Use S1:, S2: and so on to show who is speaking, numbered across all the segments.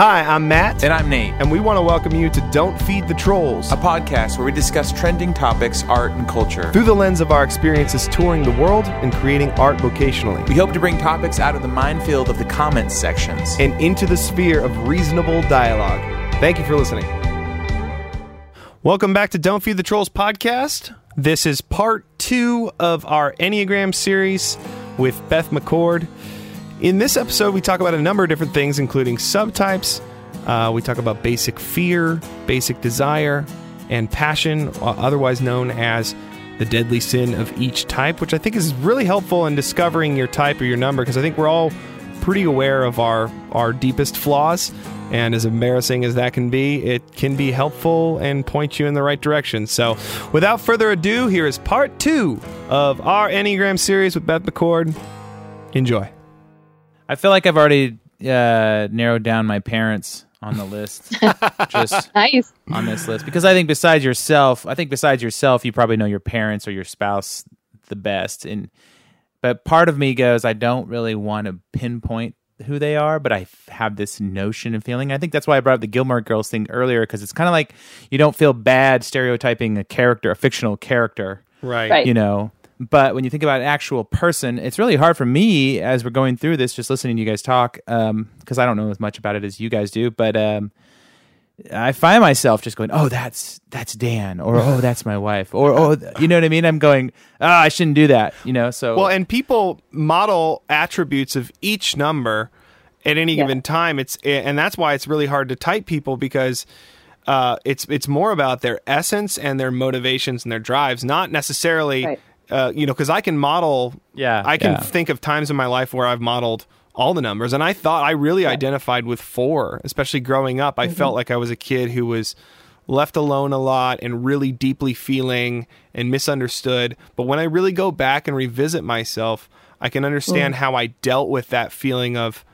S1: Hi, I'm Matt,
S2: And I'm Nate,
S1: and we want to welcome you to Don't Feed the Trolls
S2: a podcast where we discuss trending topics, art, and culture.
S1: through the lens of our experiences touring the world and creating art vocationally,
S2: We hope to bring topics out of the minefield of the comments sections.
S1: and into the sphere of reasonable dialogue. Thank you for listening. Welcome back to Don't Feed the Trolls podcast. This is part two of our Enneagram series with Beth McCord. In this episode, we talk about a number of different things, including subtypes. Uh, we talk about basic fear, basic desire, and passion, uh, otherwise known as the deadly sin of each type, which I think is really helpful in discovering your type or your number because I think we're all pretty aware of our, our deepest flaws. And as embarrassing as that can be, it can be helpful and point you in the right direction. So, without further ado, here is part two of our Enneagram series with Beth McCord. Enjoy.
S3: I feel like I've already uh, narrowed down my parents on the list, just
S4: Nice.
S3: on this list, because I think besides yourself, I think besides yourself, you probably know your parents or your spouse the best. And but part of me goes, I don't really want to pinpoint who they are, but I f- have this notion and feeling. I think that's why I brought up the Gilmore Girls thing earlier, because it's kind of like you don't feel bad stereotyping a character, a fictional character
S1: Right.
S4: Right.
S3: you know but when you think about an actual person it's really hard for me as we're going through this just listening to you guys talk because i don't know as much about it as you guys do but um, i find myself just going oh that's that's dan or oh that's my wife or oh you know what i mean i'm going oh i shouldn't do that you know so
S1: Well, and people model attributes of each number at any
S4: Yeah.
S1: given time. It's and that's why it's really hard to type people because uh, it's it's more about their essence and their motivations and their drives, not necessarily
S4: Right.
S1: Uh, you know because I can model.
S3: Yeah,
S1: I can
S3: yeah.
S1: think of times in my life where I've modeled all the numbers, and I thought I really identified with four, especially growing up. I felt like I was a kid who was left alone a lot and really deeply feeling and misunderstood. But when I really go back and revisit myself, I can understand how I dealt with that feeling of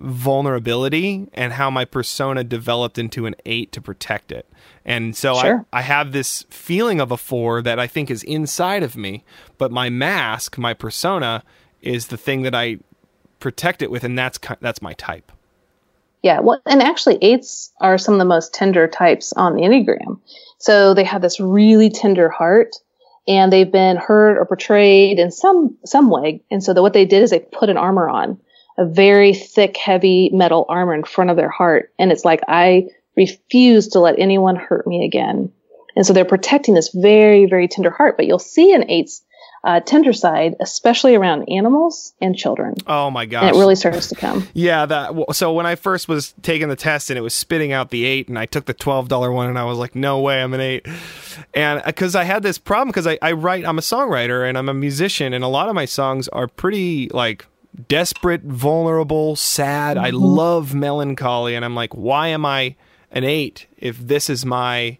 S1: vulnerability and how my persona developed into an eight to protect it. And so
S4: Sure.
S1: I, I have this feeling of a four that I think is inside of me, but my mask, my persona, is the thing that I protect it with, and that's that's my type.
S4: Yeah. Well, and actually, eights are some of the most tender types on the Enneagram. So they have this really tender heart and they've been hurt or portrayed in some, some way. And so the, what they did is they put an armor on, a very thick, heavy metal armor in front of their heart. And it's like, I refuse to let anyone hurt me again. And so they're protecting this very, very tender heart. But you'll see an eight's uh, tender side, especially around animals and children.
S1: Oh my gosh!
S4: And it really starts to come.
S1: Yeah, that. So when I first was taking the test and it was spitting out the eight, and I took the twelve dollar one, and I was like, "No way, I'm an eight. And because I had this problem, because I, I write, I'm a songwriter and I'm a musician, and a lot of my songs are pretty like desperate, vulnerable, sad. I mm-hmm. love melancholy, and I'm like, why am I an eight if this is my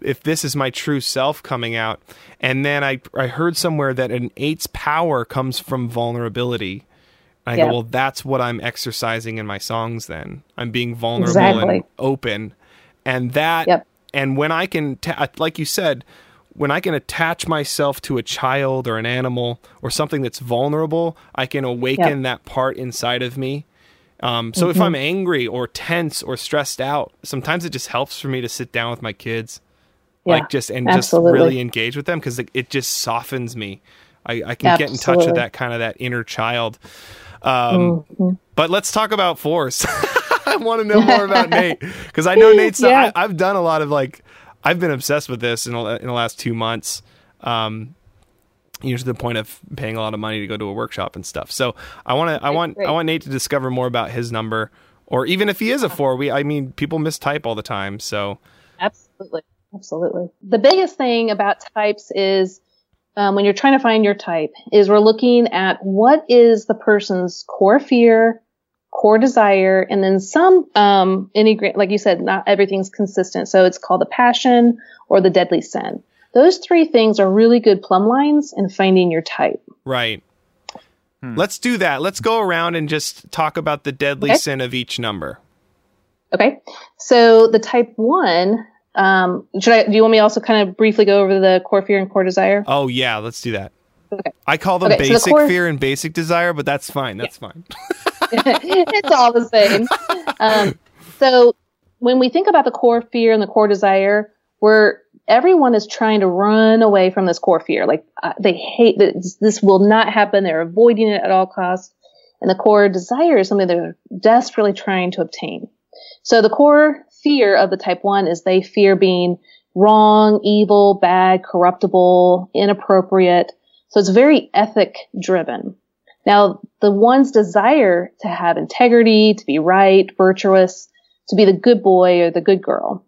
S1: if this is my true self coming out? And then I I heard somewhere that an eight's power comes from vulnerability. And I
S4: Yeah.
S1: go, well, that's what I'm exercising in my songs. Then I'm being vulnerable
S4: Exactly.
S1: and open, and that,
S4: Yep.
S1: and when I can, like you said, when I can attach myself to a child or an animal or something that's vulnerable, I can awaken that part inside of me. Um, so
S4: Mm-hmm.
S1: if I'm angry or tense or stressed out, sometimes it just helps for me to sit down with my kids,
S4: Yeah,
S1: like just and
S4: absolutely.
S1: just really engage with them because it, it just softens me. I, I can get in touch with that kind of that inner child. Um,
S4: Mm-hmm.
S1: But let's talk about force. I want to know more about Nate because I know Nate's.
S4: Yeah.
S1: I, I've done a lot of like. I've been obsessed with this in, the- in the last two months. Um, you know, to the point of paying a lot of money to go to a workshop and stuff. So I want to. I want. I want Nate to discover more about his number, or even if he is a four. We. I mean, people mistype all the time. So
S4: Absolutely. Absolutely. The biggest thing about types is um, when you're trying to find your type is we're looking at what is the person's core fear, core desire, and then some um, enneagram. Like you said, not everything's consistent, so it's called the passion or the deadly sin. Those three things are really good plumb lines in finding your type.
S1: right. Let's do that. Let's go around and just talk about the deadly
S4: Okay.
S1: sin of each number.
S4: Okay. So the type one, um, should I, do you want me to also kind of briefly go over the core fear and core desire?
S1: Oh yeah, let's do that.
S4: Okay.
S1: I call them
S4: Okay, so the
S1: basic
S4: core-
S1: fear and basic desire, but that's fine. That's fine.
S4: it's all the same. Um, So when we think about the core fear and the core desire, where everyone is trying to run away from this core fear, like uh, they hate that this will not happen. They're avoiding it at all costs. And the core desire is something they're desperately trying to obtain. So the core fear of the type one is they fear being wrong, evil, bad, corruptible, inappropriate. So it's very ethic driven. Now, the one's desire to have integrity, to be right, virtuous, to be the good boy or the good girl.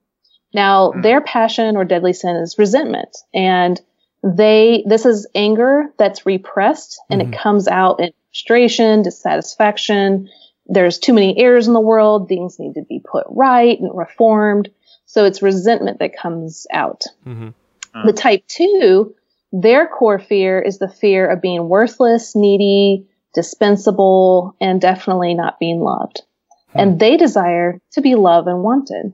S4: Now, mm. their passion or deadly sin is resentment. And they, this is anger that's repressed and mm-hmm. it comes out in frustration, dissatisfaction. There's too many errors in the world. Things need to be put right and reformed. So it's resentment that comes out. Mm-hmm. Uh. The type two, their core fear is the fear of being worthless, needy, dispensable, and definitely not being loved. Hmm. And they desire to be loved and wanted.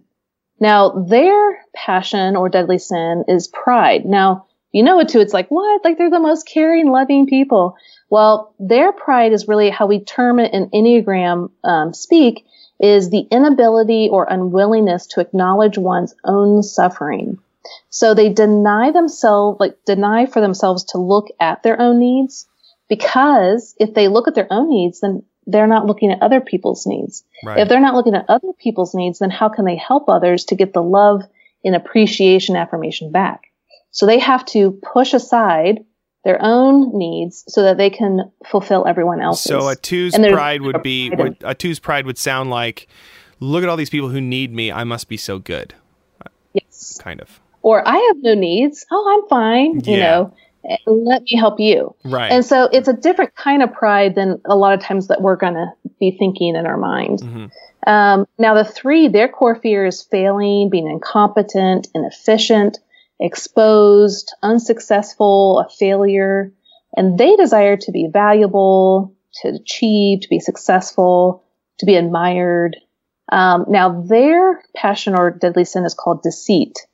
S4: Now, their passion or deadly sin is pride. Now, you know it too. It's like, what? Like they're the most caring, loving people. Well, their pride is really how we term it in Enneagram um, speak is the inability or unwillingness to acknowledge one's own suffering. So they deny themselves, like deny for themselves to look at their own needs because if they look at their own needs, then they're not looking at other people's needs. Right. If they're not looking at other people's needs, then how can they help others to get the love and appreciation affirmation back? So they have to push aside their own needs so that they can fulfill everyone else's.
S1: So a two's pride would be would, a two's pride would sound like, look at all these people who need me. I must be so good.
S4: Yes,
S1: kind of.
S4: Or I have no needs. Oh, I'm fine. Yeah. You know, let me help you.
S1: Right.
S4: And so it's a different kind of pride than a lot of times that we're going to be thinking in our mind. Mm-hmm. Um, now the three, their core fear is failing, being incompetent, inefficient, exposed, unsuccessful, a failure, and they desire to be valuable, to achieve, to be successful, to be admired. Um, now, their passion or deadly sin is called deceit.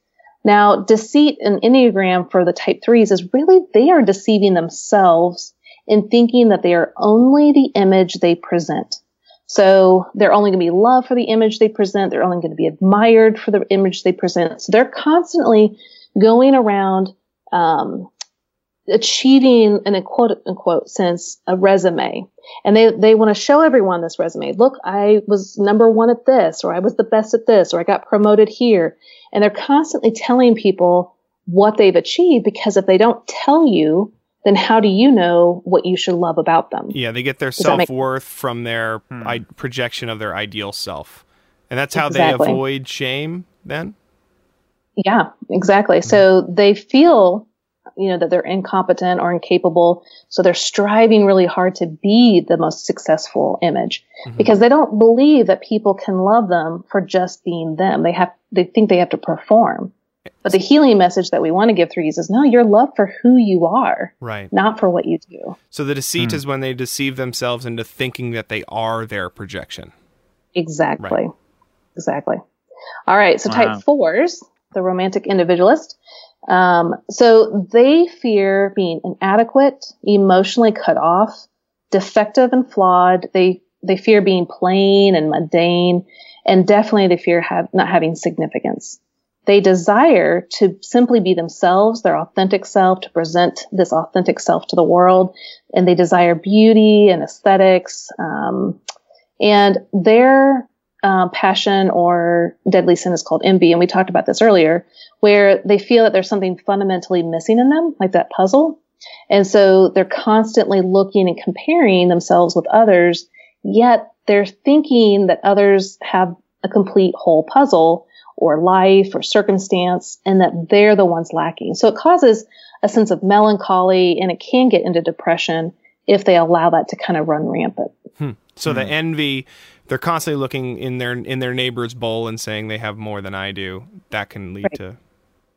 S4: Now, deceit in Enneagram for the type threes is really they are deceiving themselves in thinking that they are only the image they present. So they're only going to be loved for the image they present. They're only going to be admired for the image they present. So they're constantly going around um, achieving in a quote unquote sense a resume and they they want to show everyone this resume look i was number one at this or i was the best at this or i got promoted here and they're constantly telling people what they've achieved because if they don't tell you then how do you know what you should love about them
S1: yeah they get their self-worth from their hmm. I- projection of their ideal self and that's how exactly. they avoid shame then
S4: yeah, exactly. Mm-hmm. So they feel, you know, that they're incompetent or incapable. So they're striving really hard to be the most successful image mm-hmm. because they don't believe that people can love them for just being them. They have, they think they have to perform. But the healing message that we want to give threes is no, you're loved for who you are,
S1: right?
S4: Not for what you do.
S1: So the deceit mm. is when they deceive themselves into thinking that they are their projection.
S4: Exactly. Right. Exactly. All right. So wow. type fours, the romantic individualist. Um, so they fear being inadequate, emotionally cut off, defective and flawed. They they fear being plain and mundane, and definitely they fear have, not having significance. They desire to simply be themselves, their authentic self, to present this authentic self to the world, and they desire beauty and aesthetics. Um, and their um, passion or deadly sin is called envy. And we talked about this earlier, where they feel that there's something fundamentally missing in them, like that puzzle. And so they're constantly looking and comparing themselves with others, yet they're thinking that others have a complete whole puzzle or life or circumstance and that they're the ones lacking. So it causes a sense of melancholy and it can get into depression if they allow that to kind of run rampant.
S1: Hmm. So hmm. the envy they're constantly looking in their in their neighbor's bowl and saying they have more than I do. That can lead right. to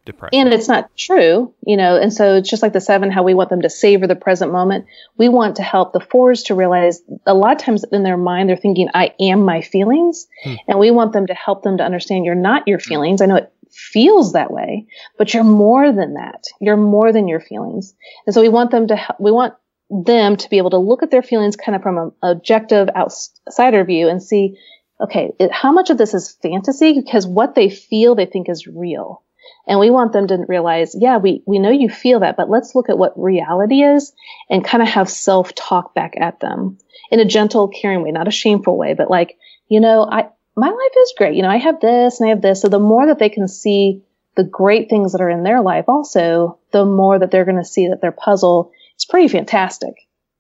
S1: depression.
S4: And it's not true, you know. And so it's just like the seven, how we want them to savor the present moment. We want to help the fours to realize a lot of times in their mind they're thinking, "I am my feelings," hmm. and we want them to help them to understand you're not your feelings. I know it feels that way, but you're more than that. You're more than your feelings. And so we want them to help, we want them to be able to look at their feelings kind of from an objective outsider view and see okay, it, how much of this is fantasy? Because what they feel, they think is real. And we want them to realize, yeah, we, we know you feel that, but let's look at what reality is and kind of have self talk back at them in a gentle, caring way, not a shameful way, but like, you know, I, my life is great. You know, I have this and I have this. So the more that they can see the great things that are in their life also, the more that they're going to see that their puzzle is pretty fantastic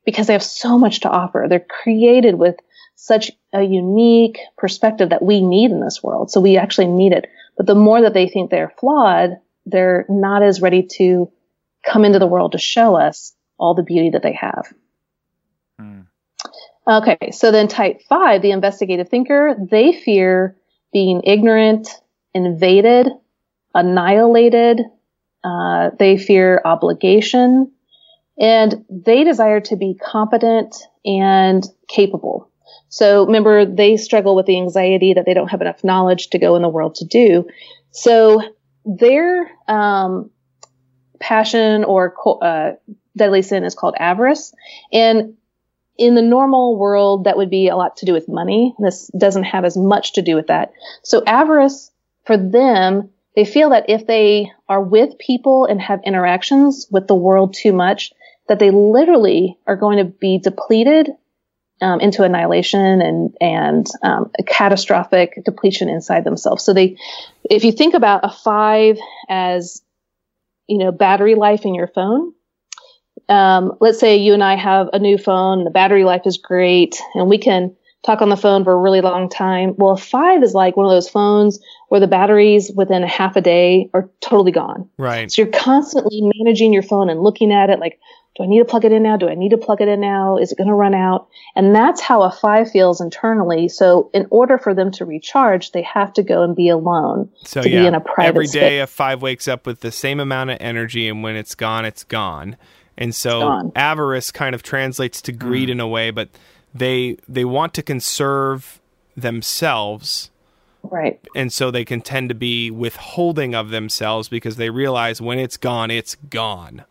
S4: because they have so much to offer. They're created with such a unique perspective that we need in this world. So we actually need it. But the more that they think they're flawed, they're not as ready to come into the world to show us all the beauty that they have. Hmm. Okay, so then type five, the investigative thinker, they fear being ignorant, invaded, annihilated. Uh, they fear obligation, and they desire to be competent and capable. So remember, they struggle with the anxiety that they don't have enough knowledge to go in the world to do. So their um, passion or uh, deadly sin is called avarice. And in the normal world, that would be a lot to do with money. This doesn't have as much to do with that. So avarice for them, they feel that if they are with people and have interactions with the world too much, that they literally are going to be depleted um, into annihilation and and um, a catastrophic depletion inside themselves. So they, if you think about a five as, you know, battery life in your phone. Um, let's say you and I have a new phone, the battery life is great, and we can talk on the phone for a really long time. Well, a five is like one of those phones where the batteries within a half a day are totally gone.
S1: Right.
S4: So you're constantly managing your phone and looking at it like, do I need to plug it in now? Do I need to plug it in now? Is it going to run out? And that's how a five feels internally. So in order for them to recharge, they have to go and be alone
S1: so,
S4: to
S1: yeah,
S4: be in a private
S1: Every day
S4: space.
S1: a five wakes up with the same amount of energy and when it's gone, it's gone. And so avarice kind of translates to greed
S3: Mm.
S1: in a way, but they they want to conserve themselves
S4: Right.
S1: and so they can tend to be withholding of themselves because they realize when it's gone, it's gone.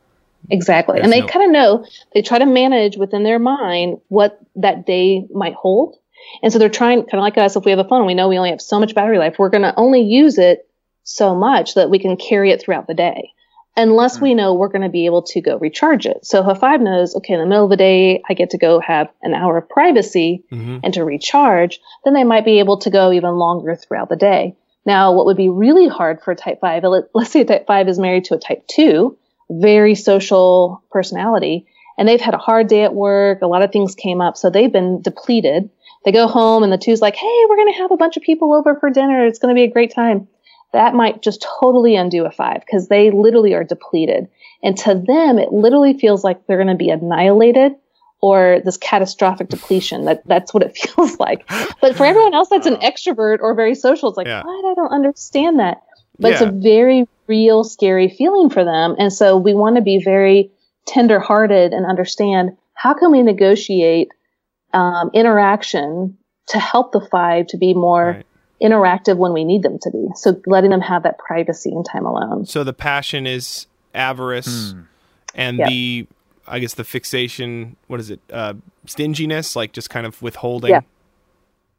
S4: Exactly.
S1: There's
S4: and they
S1: no-
S4: kind of know, they try to manage within their mind what that day might hold. And so they're trying, kind of like us, if we have a phone we know we only have so much battery life, we're going to only use it so much that we can carry it throughout the day. Unless we know we're going to be able to go recharge it. So if a five knows, okay, in the middle of the day, I get to go have an hour of privacy
S1: Mhm.
S4: and to recharge, then they might be able to go even longer throughout the day. Now, what would be really hard for a type five, let- let's say a type five is married to a type two, very social personality, and they've had a hard day at work, a lot of things came up, so they've been depleted. They go home and the two's like, hey, we're going to have a bunch of people over for dinner. It's going to be a great time. That might just totally undo a five because they literally are depleted. And to them, it literally feels like they're going to be annihilated or this catastrophic depletion. That that's what it feels like. But for everyone else that's an extrovert or very social, it's like,
S1: Yeah.
S4: what? I don't understand that. But it's a very real, scary feeling for them. And so we want to be very tenderhearted and understand how can we negotiate um, interaction to help the five to be more
S1: Right.
S4: Interactive when we need them to be. So letting them have that privacy and time alone.
S1: So the passion is avarice and
S4: Yeah.
S1: the I guess the fixation, what is it? Uh stinginess, like just kind of withholding.
S4: Yeah.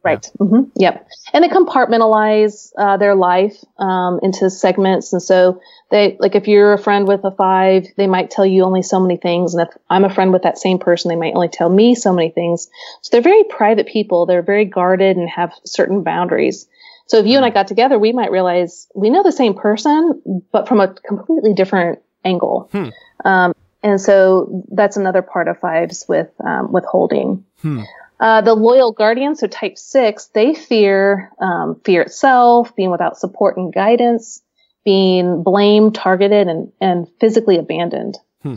S4: Right. mm-hmm Yep. And they compartmentalize uh, their life um, into segments. And so they, like, if you're a friend with a five, they might tell you only so many things. And if I'm a friend with that same person, they might only tell me so many things. So they're very private people. They're very guarded and have certain boundaries. So if you and I got together, we might realize we know the same person, but from a completely different angle.
S1: Hmm.
S4: Um, and so that's another part of fives with um, withholding.
S1: Hmm.
S4: Uh, the loyal guardian, so type six, they fear um, fear itself, being without support and guidance, being blamed, targeted, and, and physically abandoned.
S1: Hmm.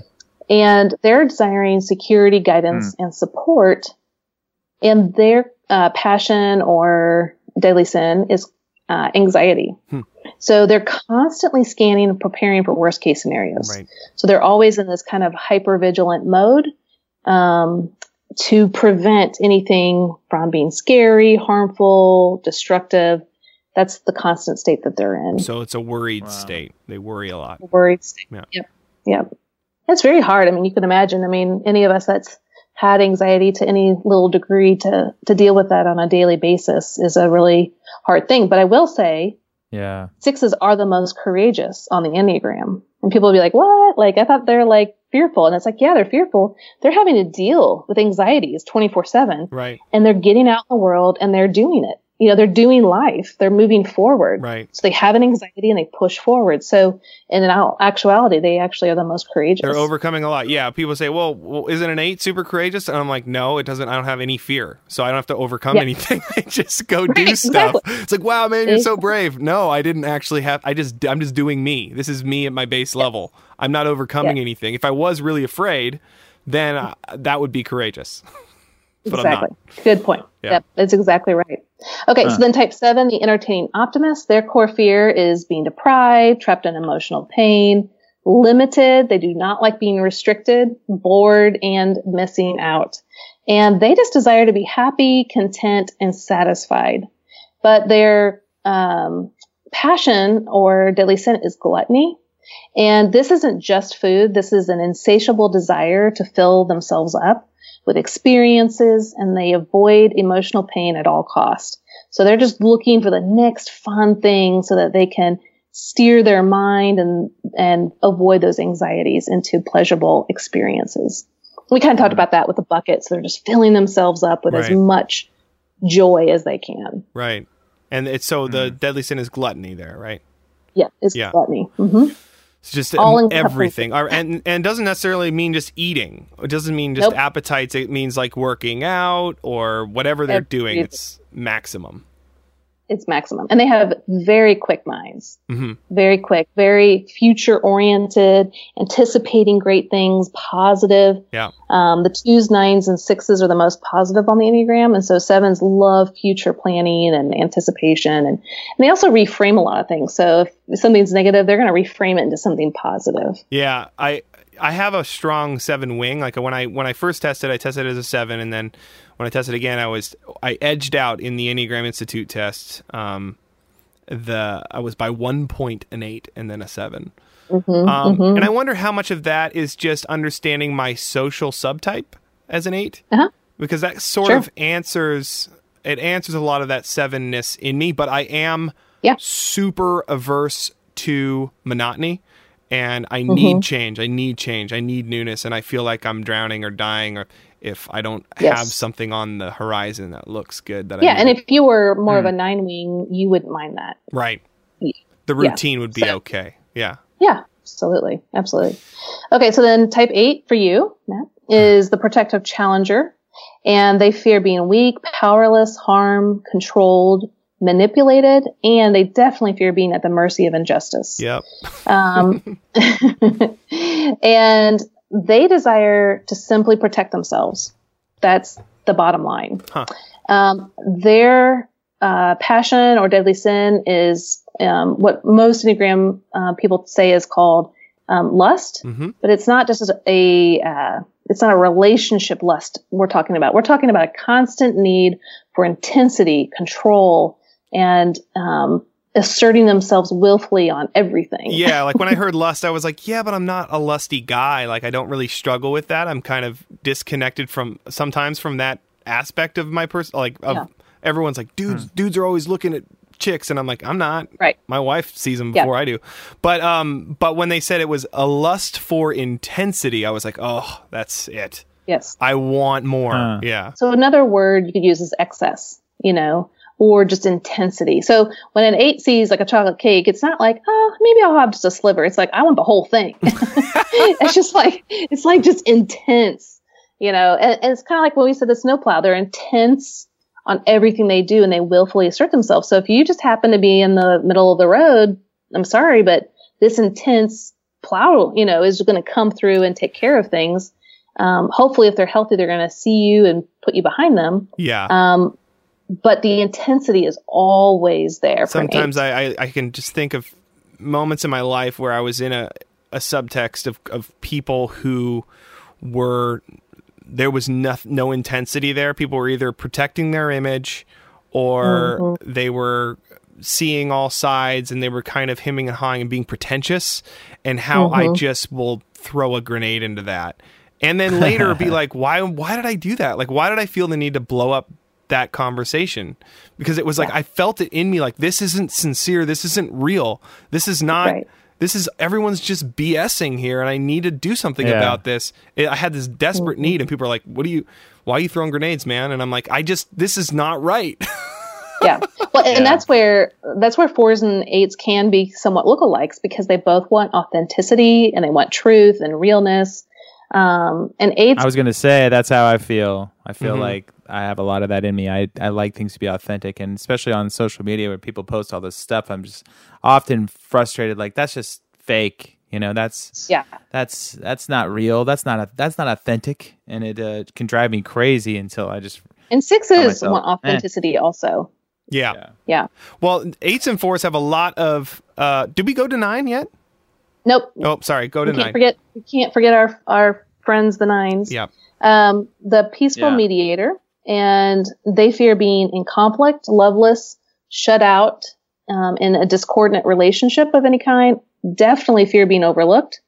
S4: And they're desiring security, guidance, and support. And their uh, passion or deadly sin is uh, anxiety.
S1: Hmm.
S4: So they're constantly scanning and preparing for worst case scenarios.
S1: Right.
S4: So they're always in this kind of hyper vigilant mode um, to prevent anything from being scary, harmful, destructive. That's the constant state that they're in.
S1: So it's a worried
S3: Wow.
S1: state. They worry a lot.
S4: Worried state.
S1: Yeah.
S4: Yep. Yep. It's very hard. I mean, you can imagine. I mean, any of us that's had anxiety to any little degree to to deal with that on a daily basis is a really hard thing. But I will say
S3: Yeah.
S4: sixes are the most courageous on the Enneagram. And people will be like, what? Like, I thought they're like fearful. And it's like, yeah, they're fearful. They're having to deal with anxieties 24 seven
S1: Right.
S4: and they're getting out in the world and they're doing it. You know, they're doing life. They're moving forward.
S1: Right.
S4: So they have an anxiety and they push forward. So in actuality, they actually are the most courageous.
S1: They're overcoming a lot. Yeah, people say, "Well, well, isn't an eight super courageous?" And I'm like, "No, it doesn't. I don't have any fear, so I don't have to overcome
S4: Yeah.
S1: anything. Just go do stuff."
S4: exactly.
S1: It's like, "Wow, man, you're so brave." No, I didn't actually have. I just, I'm just doing me. This is me at my base level. I'm not overcoming
S4: Yeah.
S1: anything. If I was really afraid, then uh, that would be courageous. but I'm not.
S4: exactly. Good point.
S1: Yeah.
S4: Yep, that's exactly right. Okay, so then type seven, the entertaining optimist, their core fear is being deprived, trapped in emotional pain, limited. They do not like being restricted, bored, and missing out. And they just desire to be happy, content, and satisfied. But their um, passion or deadly sin is gluttony. And this isn't just food. This is an insatiable desire to fill themselves up with experiences and they avoid emotional pain at all cost. So they're just looking for the next fun thing so that they can steer their mind and, and avoid those anxieties into pleasurable experiences. We kind of talked about that with the bucket. So they're just filling themselves up with as much joy as they can.
S1: Right. And it's so the deadly sin is gluttony there, right?
S4: Yeah, it's
S1: Yeah.
S4: gluttony. hmm
S1: It's just
S4: All
S1: everything, and and doesn't necessarily mean just eating. It doesn't mean just
S4: Nope.
S1: appetites. It means like working out or whatever they're doing. It's maximum.
S4: It's maximum. And they have very quick minds.
S1: hmm
S4: very quick, very future oriented, anticipating great things, positive.
S1: Yeah.
S4: Um, the twos, nines, and sixes are the most positive on the Enneagram. And so sevens love future planning and anticipation. And, and they also reframe a lot of things. So if something's negative, they're going to reframe it into something positive.
S1: Yeah, I I have a strong seven wing. Like when I when I first tested, I tested as a seven, and then when I tested again, I was I edged out in the Enneagram Institute test. Um, the I was by one point an eight and then a 7
S4: Mm-hmm,
S1: um, And I wonder how much of that is just understanding my social subtype as an 8
S4: Uh-huh.
S1: because that sort
S4: Sure.
S1: of answers it answers a lot of that sevenness in me. But I am
S4: Yeah.
S1: super averse to monotony and I
S4: Mm-hmm.
S1: need change. I need change. I need newness and I feel like I'm drowning or dying or if I don't
S4: Yes.
S1: have something on the horizon that looks good that
S4: Yeah. And if you were more of a nine wing, you wouldn't mind that.
S1: right.
S4: Yeah.
S1: The
S4: Yeah.
S1: routine would be
S4: So-
S1: okay. Yeah.
S4: Yeah, absolutely. Absolutely. Okay, so then type eight for you, Matt, is the protective challenger. And they fear being weak, powerless, harm, controlled, manipulated, and they definitely fear being at the mercy of injustice.
S1: Yep.
S4: Um, and they desire to simply protect themselves. That's the bottom line.
S1: Huh.
S4: Um, their uh, passion or deadly sin is um, what most Enneagram uh, people say is called um, lust,
S1: Mhm.
S4: but it's not just a uh, it's not a relationship lust we're talking about. We're talking about a constant need for intensity, control, and um, asserting themselves willfully on everything.
S1: yeah, like when I heard lust, I was like, yeah, but I'm not a lusty guy. Like I don't really struggle with that. I'm kind of disconnected from sometimes from that aspect of my person. Like of
S4: Yeah.
S1: everyone's like, dudes, dudes are always looking at chicks, and I'm like, I'm not.
S4: Right.
S1: My wife sees them
S4: Yeah.
S1: before I do. But um, but when they said it was a lust for intensity, I was like, oh, that's it.
S4: Yes.
S1: I want more.
S3: Huh.
S1: Yeah.
S4: So another word you could use is excess, you know, or just intensity. So when an eight sees like a chocolate cake, it's not like, oh, maybe I'll have just a sliver. It's like, I want the whole thing. it's just like, it's like just intense, you know, and, and it's kind of like when we said the snowplow, they're intense on everything they do and they willfully assert themselves. So if you just happen to be in the middle of the road, I'm sorry, but this intense plow, you know, is going to come through and take care of things. Um, hopefully, if they're healthy, they're going to see you and put you behind them.
S1: Yeah.
S4: Um, but the intensity is always there.
S1: Sometimes. I, I, I can just think of moments in my life where I was in a, a subtext of, of people who were there was no, no intensity there. People were either protecting their image or mm-hmm. they were seeing all sides and they were kind of hemming and hawing and being pretentious and how I mm-hmm. just will throw a grenade into that. and then later be like, why why did I do that? Like why did I feel the need to blow up that conversation? Because it was like I felt it in me like this isn't sincere, this isn't real. This is not
S4: Right.
S1: this is everyone's just BSing here and I need to do something
S3: Yeah.
S1: about this. It, I had this desperate
S4: Mm-hmm.
S1: need and people are like, "What are you why are you throwing grenades, man?" And I'm like, "I just this is not right."
S4: yeah. Well, and
S3: Yeah.
S4: that's where that's where fours and eights can be somewhat lookalikes because they both want authenticity and they want truth and realness. Um, and eights,
S3: I was gonna say that's how I feel. I feel
S1: Mhm.
S3: like I have a lot of that in me. I I like things to be authentic, and especially on social media where people post all this stuff, I'm just often frustrated. Like that's just fake. You know, that's
S4: yeah,
S3: that's that's not real. That's not a, that's not authentic, and it uh, can drive me crazy until I just
S4: and sixes
S3: myself,
S4: want
S3: eh.
S4: authenticity also.
S1: yeah.
S3: yeah.
S4: Yeah.
S1: Well, eights and fours have a lot of uh did we go to 9 yet?
S4: Nope.
S1: Oh, sorry, go to
S4: we
S1: 9.
S4: can't forget. We can't forget our our friends, the nines.
S1: Yeah.
S4: um, the peaceful
S3: Yeah.
S4: mediator, and they fear being in conflict, loveless, shut out, um, in a discordant relationship of any kind. Definitely fear being overlooked,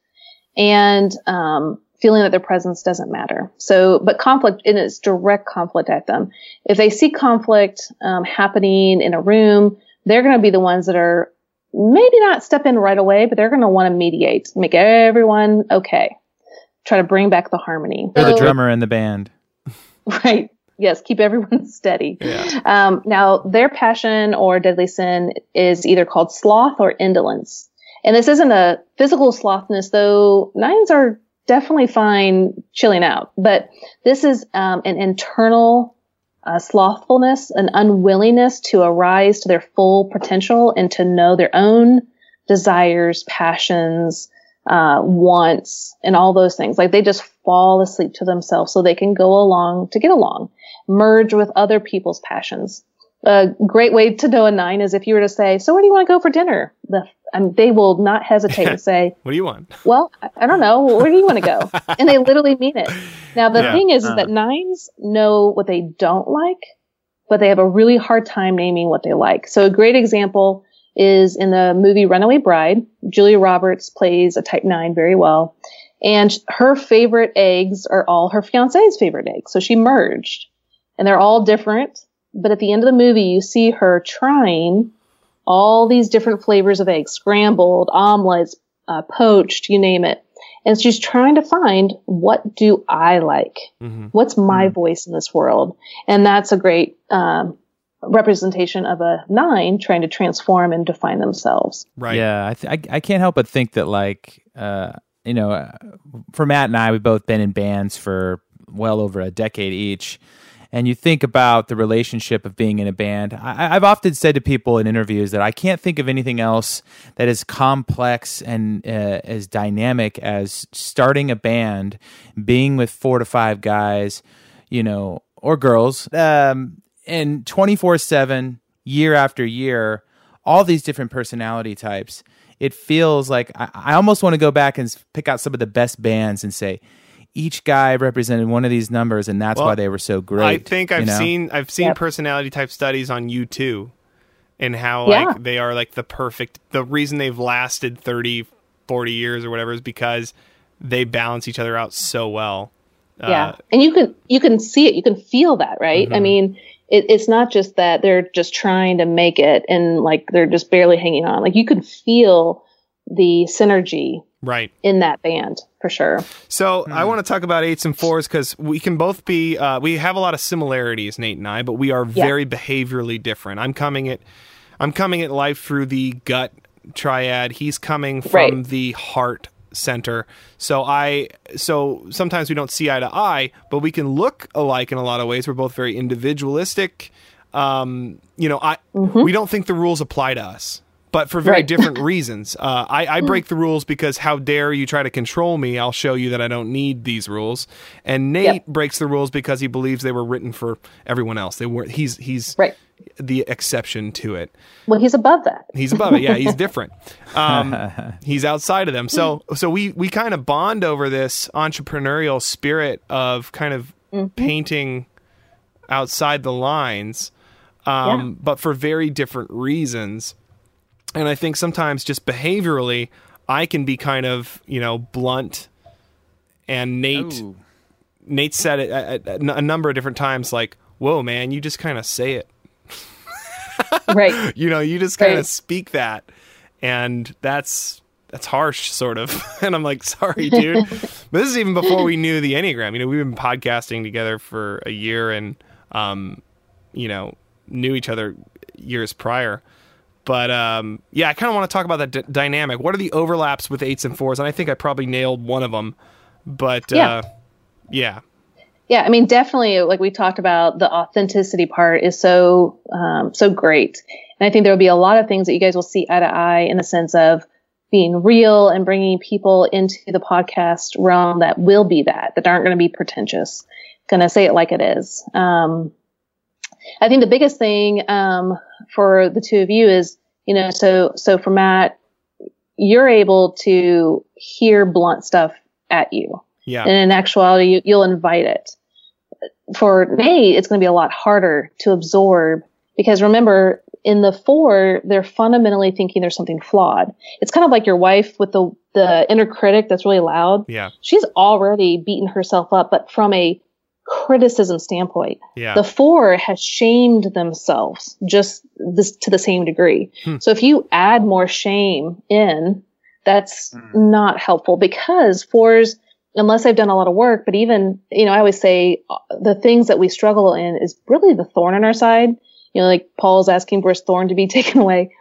S4: and um, feeling that their presence doesn't matter. So, but conflict, and it's direct conflict at them. If they see conflict um, happening in a room, they're going to be the ones that are maybe not step in right away, but they're going to want to mediate, make everyone okay try to bring back the harmony.
S3: You're the drummer in the band.
S4: Right. Yes. Keep everyone steady.
S1: Yeah.
S4: Um, now, their passion or deadly sin is either called sloth or indolence. And this isn't a physical slothness, though nines are definitely fine chilling out. But this is um, an internal uh, slothfulness, an unwillingness to arise to their full potential and to know their own desires, passions, uh, wants, and all those things. Like they just fall asleep to themselves so they can go along to get along, merge with other people's passions. A great way to know a nine is if you were to say, "So where do you want to go for dinner?" The um, they will not hesitate to say,
S1: What do you want?
S4: well, I- I don't know. Where do you want to go? And they literally mean it. Now, the
S1: Yeah.
S4: thing is, is
S3: Uh.
S4: that nines know what they don't like, but they have a really hard time naming what they like. So a great example is in the movie Runaway Bride. Julia Roberts plays a type nine very well. And her favorite eggs are all her fiance's favorite eggs. So she merged and they're all different. But at the end of the movie, you see her trying all these different flavors of eggs, scrambled, omelets, uh, poached, you name it. And she's trying to find what do I like?
S1: Mm-hmm.
S4: What's my voice in this world? And that's a great um, representation of a nine trying to transform and define themselves.
S1: Right.
S3: Yeah, I, th- I I can't help but think that like uh you know, uh, for Matt and I, we've both been in bands for well over a decade each. And you think about the relationship of being in a band. I, I've often said to people in interviews that I can't think of anything else that is complex and uh, as dynamic as starting a band, being with four to five guys, you know, or girls, um, and 24 7, year after year, all these different personality types. It feels like I, I almost want to go back and pick out some of the best bands and say, each guy represented one of these numbers, and that's
S1: Well,
S3: why they were so great.
S1: I think I've
S3: you know?
S1: seen I've seen
S4: Yep.
S1: personality type studies on U2, and how
S4: Yeah.
S1: like they are like the perfect. The reason they've lasted 30, 40 years or whatever is because they balance each other out so well.
S4: yeah.
S1: Uh,
S4: And you can, you can see it. You can feel that, right? I
S1: Mhm.
S4: mean, it, it's not just that they're just trying to make it and like they're just barely hanging on. Like you can feel the synergy
S1: right.
S4: in that band for sure.
S1: So
S3: Hmm.
S1: I want to talk about eights and fours because we can both be. Uh, we have a lot of similarities, Nate and I, but we are
S4: Yeah.
S1: very behaviorally different. I'm coming at, I'm coming at life through the gut triad. He's coming from
S4: Right.
S1: the heart center. So I, so sometimes we don't see eye to eye, but we can look alike in a lot of ways. We're both very individualistic. Um, you know, I we don't think the rules apply to us. But for very
S4: Right.
S1: different reasons. Uh, I, I break the rules because how dare you try to control me? I'll show you that I don't need these rules. And Nate
S4: Yep.
S1: breaks the rules because he believes they were written for everyone else. They were he's he's
S4: Right.
S1: the exception to it.
S4: Well, he's above that.
S1: He's above it. Yeah, he's different. Um, he's outside of them. So so we we kind of bond over this entrepreneurial spirit of kind of painting outside the lines, um, but for very different reasons. And I think sometimes just behaviorally, I can be kind of you know blunt and Nate
S3: Ooh.
S1: Nate said it a, a- a number of different times, like, "Whoa, man, you just kind of say it."
S4: right.
S1: You know, you just kind of
S4: Right.
S1: speak that, and that's that's harsh, sort of. and I'm like, sorry, dude. but this is even before we knew the Enneagram. You know, we've been podcasting together for a year, and um, you know, knew each other years prior. But um, yeah, I kind of want to talk about that d- dynamic. What are the overlaps with eights and fours? And I think I probably nailed one of them. But
S4: Yeah.
S1: uh, yeah,
S4: Yeah, I mean, definitely, like we talked about, the authenticity part is so um, so great, and I think there will be a lot of things that you guys will see eye to eye in the sense of being real and bringing people into the podcast realm that will be that that aren't going to be pretentious. Going to say it like it is. Um, I think the biggest thing um, for the two of you is, you know, so so for Matt, you're able to hear blunt stuff at you
S1: yeah,
S4: and in actuality, you, you'll invite it. For Nate, it's going to be a lot harder to absorb because remember, in the four, they're fundamentally thinking there's something flawed. It's kind of like your wife with the the inner critic that's really loud.
S1: yeah,
S4: She's already beaten herself up, but from a criticism standpoint,
S1: yeah.
S4: the four has shamed themselves just this to the same degree.
S1: Hmm.
S4: So if you add more shame in, that's
S3: Hmm.
S4: not helpful because fours, unless I've done a lot of work, but even, you know, I always say uh, the things that we struggle in is really the thorn on our side. You know, like Paul's asking for his thorn to be taken away.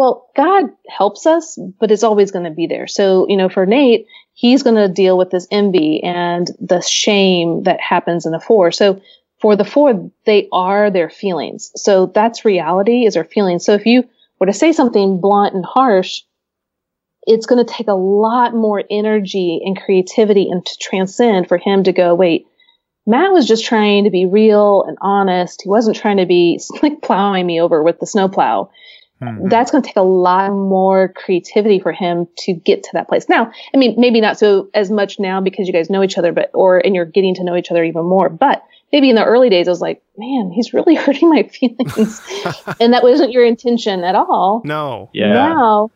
S4: Well, God helps us, but it's always going to be there. So, you know, for Nate, he's going to deal with this envy and the shame that happens in the four. So for the four, they are their feelings. So that's reality is their feelings. So if you were to say something blunt and harsh, it's going to take a lot more energy and creativity and to transcend for him to go, wait, Matt was just trying to be real and honest. He wasn't trying to be like plowing me over with the snowplow
S3: Mhm.
S4: that's going to take a lot more creativity for him to get to that place. Now, I mean, maybe not so as much now because you guys know each other, but or and you're getting to know each other even more. But maybe in the early days, I was like, man, he's really hurting my feelings, and that wasn't your intention at all.
S1: no,
S3: Yeah.
S4: Now,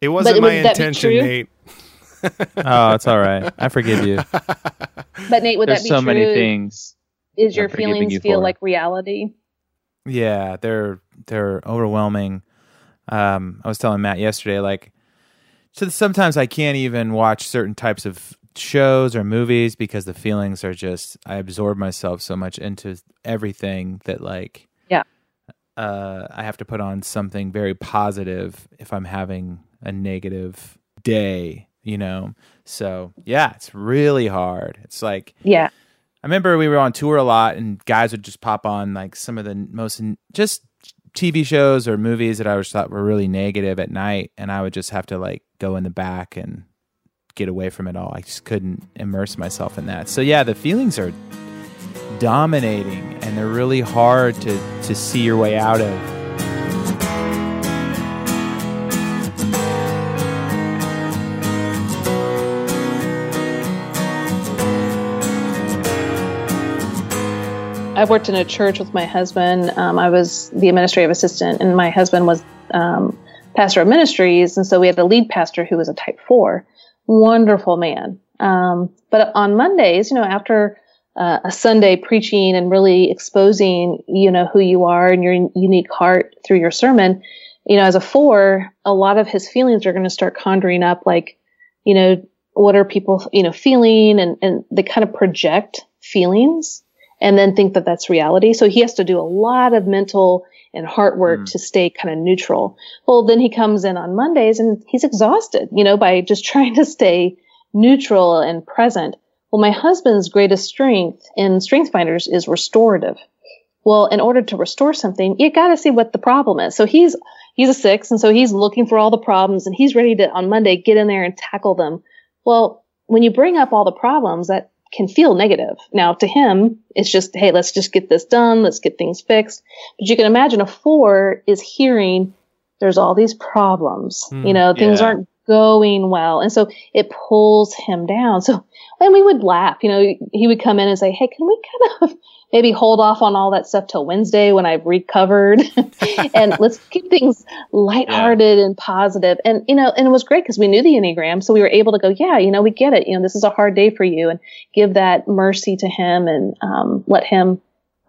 S1: it wasn't
S4: But
S1: my
S4: would that be
S1: intention,
S4: true?
S1: Nate.
S3: Oh, it's all right. I forgive you.
S4: but Nate, would
S3: There's
S4: that be
S3: so
S4: true?
S3: many things.
S4: Is your feelings
S3: you
S4: feel
S3: for.
S4: like reality?
S3: Yeah, they're they're overwhelming. Um, I was telling Matt yesterday, like, so sometimes I can't even watch certain types of shows or movies because the feelings are just I absorb myself so much into everything that like,
S4: Yeah.
S3: uh, I have to put on something very positive if I'm having a negative day, you know. So yeah, it's really hard. It's like
S4: Yeah,
S3: I remember we were on tour a lot, and guys would just pop on like some of the most just TV shows or movies that I was thought were really negative at night, and I would just have to like go in the back and get away from it all. I just couldn't immerse myself in that. So yeah, the feelings are dominating, and they're really hard to to see your way out of.
S4: I've worked in a church with my husband. Um, I was the administrative assistant, and my husband was um, pastor of ministries. And so we had a lead pastor who was a type four. Wonderful man. Um, but on Mondays, you know, after uh, a Sunday preaching and really exposing, you know, who you are and your unique heart through your sermon, you know, as a four, a lot of his feelings are going to start conjuring up like, you know, what are people, you know, feeling and, and they kind of project feelings and then think that that's reality. So he has to do a lot of mental and heart work
S3: Mm.
S4: to stay kind of neutral. Well, then he comes in on Mondays and he's exhausted, you know, by just trying to stay neutral and present. Well, my husband's greatest strength in Strength Finders is restorative. Well, in order to restore something, you got to see what the problem is. So he's he's a six, and so he's looking for all the problems, and he's ready to on Monday get in there and tackle them. Well, when you bring up all the problems, that can feel negative. Now, to him, it's just, hey, let's just get this done, let's get things fixed. But you can imagine a four is hearing there's all these problems.
S1: Hmm,
S4: you know, things
S3: yeah.
S4: aren't going well. And so it pulls him down. So, and we would laugh, you know, he would come in and say, Hey, can we kind of maybe hold off on all that stuff till Wednesday when I've recovered and let's keep things lighthearted yeah. and positive. And, you know, and it was great because we knew the Enneagram. So we were able to go, yeah, you know, we get it. You know, this is a hard day for you and give that mercy to him and um, let him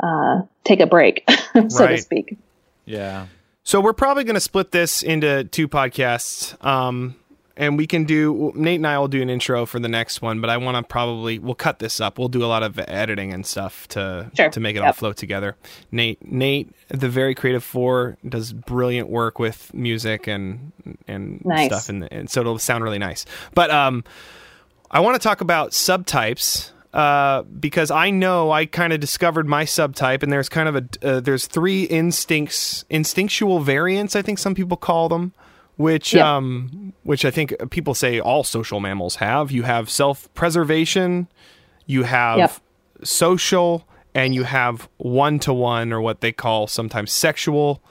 S4: uh, take a break, so right. to speak.
S3: Yeah.
S1: So we're probably going to split this into two podcasts. Um, and we can do Nate and I will do an intro for the next one, but I want to probably we'll cut this up. We'll do a lot of editing and stuff to
S4: sure.
S1: to make it
S4: yep.
S1: all flow together. Nate Nate the very creative four does brilliant work with music and and
S4: nice.
S1: stuff and, and so it'll sound really nice. But um I want to talk about subtypes uh, because I know I kind of discovered my subtype, and there's kind of a uh, there's three instincts, instinctual variants. I think some people call them which yep. um, which I think people say all social mammals have. You have self-preservation, you have yep. social, and you have one-to-one, or what they call sometimes sexual.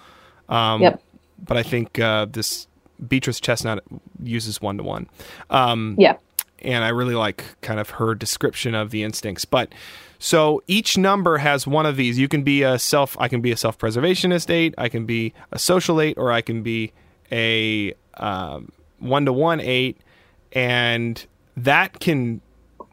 S1: Um,
S4: yep.
S1: But I think uh, this Beatrice Chestnut uses one-to-one. Um,
S4: yeah.
S1: And I really like kind of her description of the instincts, but. So each number has one of these. You can be a self. I can be a self-preservationist eight. I can be a social eight, or I can be a one to one eight, and that can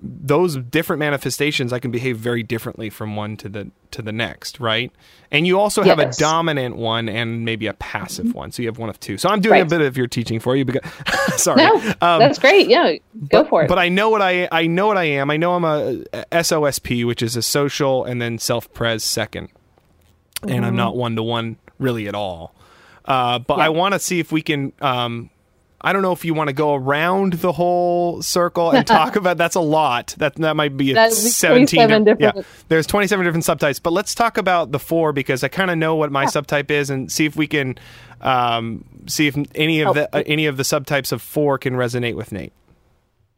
S1: those different manifestations I can behave very differently from one to the to the next, right? And you also have yes. a dominant one and maybe a passive mm-hmm. one. So you have one of two. So I'm doing right. a bit of your teaching for you because sorry.
S4: No, um, that's great. Yeah, go
S1: but,
S4: for it.
S1: But I know what I I know what I am. I know I'm a SOSP, which is a social and then self-pres 2nd mm-hmm. And I'm mm-hmm. not one to one really at all. Uh, but yeah. I want to see if we can. Um, I don't know if you want to go around the whole circle and talk about. That's a lot. That that might be, a seventeen. Yeah, there's twenty seven different subtypes. But let's talk about the four because I kind of know what my yeah. subtype is and see if we can um, see if any of oh. the uh, any of the subtypes of four can resonate with Nate.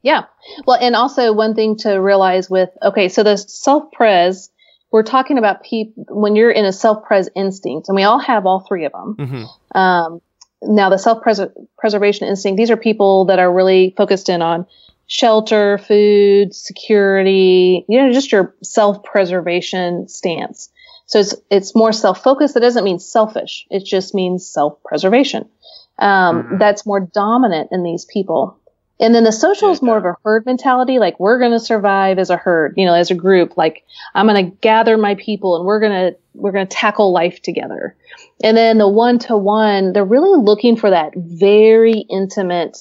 S4: Yeah. Well, and also one thing to realize with okay, so the self pres we're talking about people when you're in a self-pres instinct, and we all have all three of them. Mm-hmm. Um, now, the self-preservation instinct; these are people that are really focused in on shelter, food, security. You know, just your self-preservation stance. So it's it's more self-focused. That doesn't mean selfish. It just means self-preservation. Um, mm-hmm. That's more dominant in these people. And then the social is more of a herd mentality. Like we're going to survive as a herd, you know, as a group. Like I'm going to gather my people and we're going to, we're going to tackle life together. And then the one to one, they're really looking for that very intimate,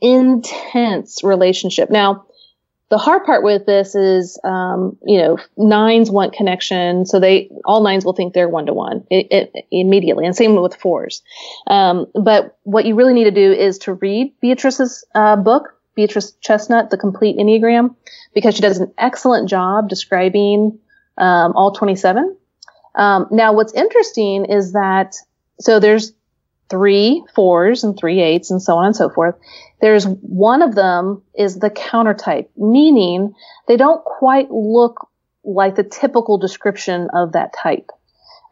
S4: intense relationship. Now, the hard part with this is, um, you know, nines want connection, so they all nines will think they're one to one immediately, and same with fours. Um, but what you really need to do is to read Beatrice's uh, book, Beatrice Chestnut, The Complete Enneagram, because she does an excellent job describing um, all 27. Um, now, what's interesting is that so there's three fours and three eights and so on and so forth. There's one of them is the counter type, meaning they don't quite look like the typical description of that type.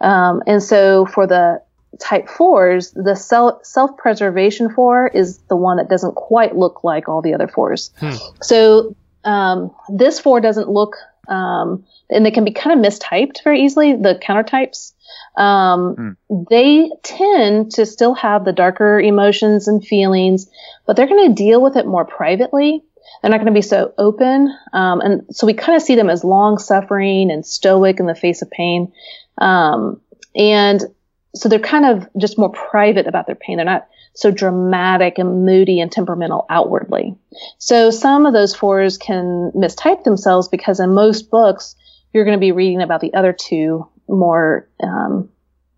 S4: Um, and so for the type fours, the self self preservation four is the one that doesn't quite look like all the other fours. Hmm. So um, this four doesn't look, um, and they can be kind of mistyped very easily. The counter types um, mm. they tend to still have the darker emotions and feelings, but they're going to deal with it more privately. They're not going to be so open. Um, and so we kind of see them as long suffering and stoic in the face of pain. Um, and so they're kind of just more private about their pain. They're not so dramatic and moody and temperamental outwardly. So some of those fours can mistype themselves because in most books, you're going to be reading about the other two more um,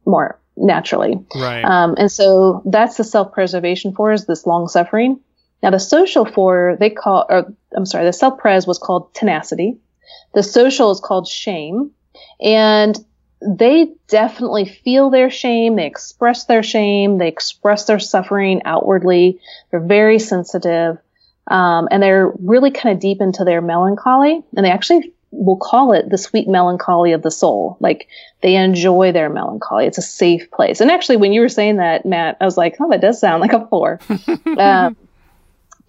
S4: more naturally.
S1: Right.
S4: Um, and so that's the self-preservation for is this long suffering. Now the social for they call or I'm sorry, the self-pres was called tenacity. The social is called shame. And they definitely feel their shame. They express their shame. They express their suffering outwardly. They're very sensitive. Um, and they're really kind of deep into their melancholy and they actually we'll call it the sweet melancholy of the soul. Like they enjoy their melancholy. It's a safe place. And actually, when you were saying that, Matt, I was like, oh, that does sound like a four. uh,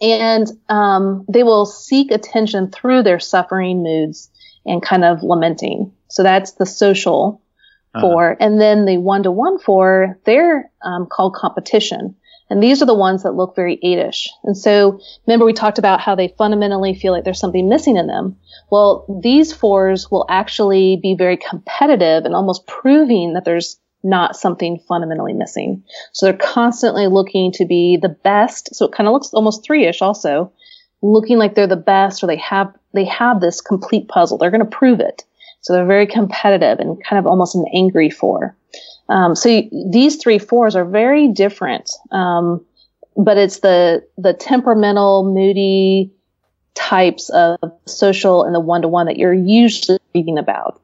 S4: and um, they will seek attention through their suffering moods and kind of lamenting. So that's the social
S3: Uh-huh.
S4: four. And then the one to one four, they're um, called competition. And these are the ones that look very eightish. And so remember we talked about how they fundamentally feel like there's something missing in them. Well, these fours will actually be very competitive and almost proving that there's not something fundamentally missing. So they're constantly looking to be the best. So it kind of looks almost three-ish also, looking like they're the best or they have they have this complete puzzle. They're going to prove it. So they're very competitive and kind of almost an angry four. Um, so y- these three fours are very different, um, but it's the the temperamental, moody types of social and the one to one that you're usually reading about.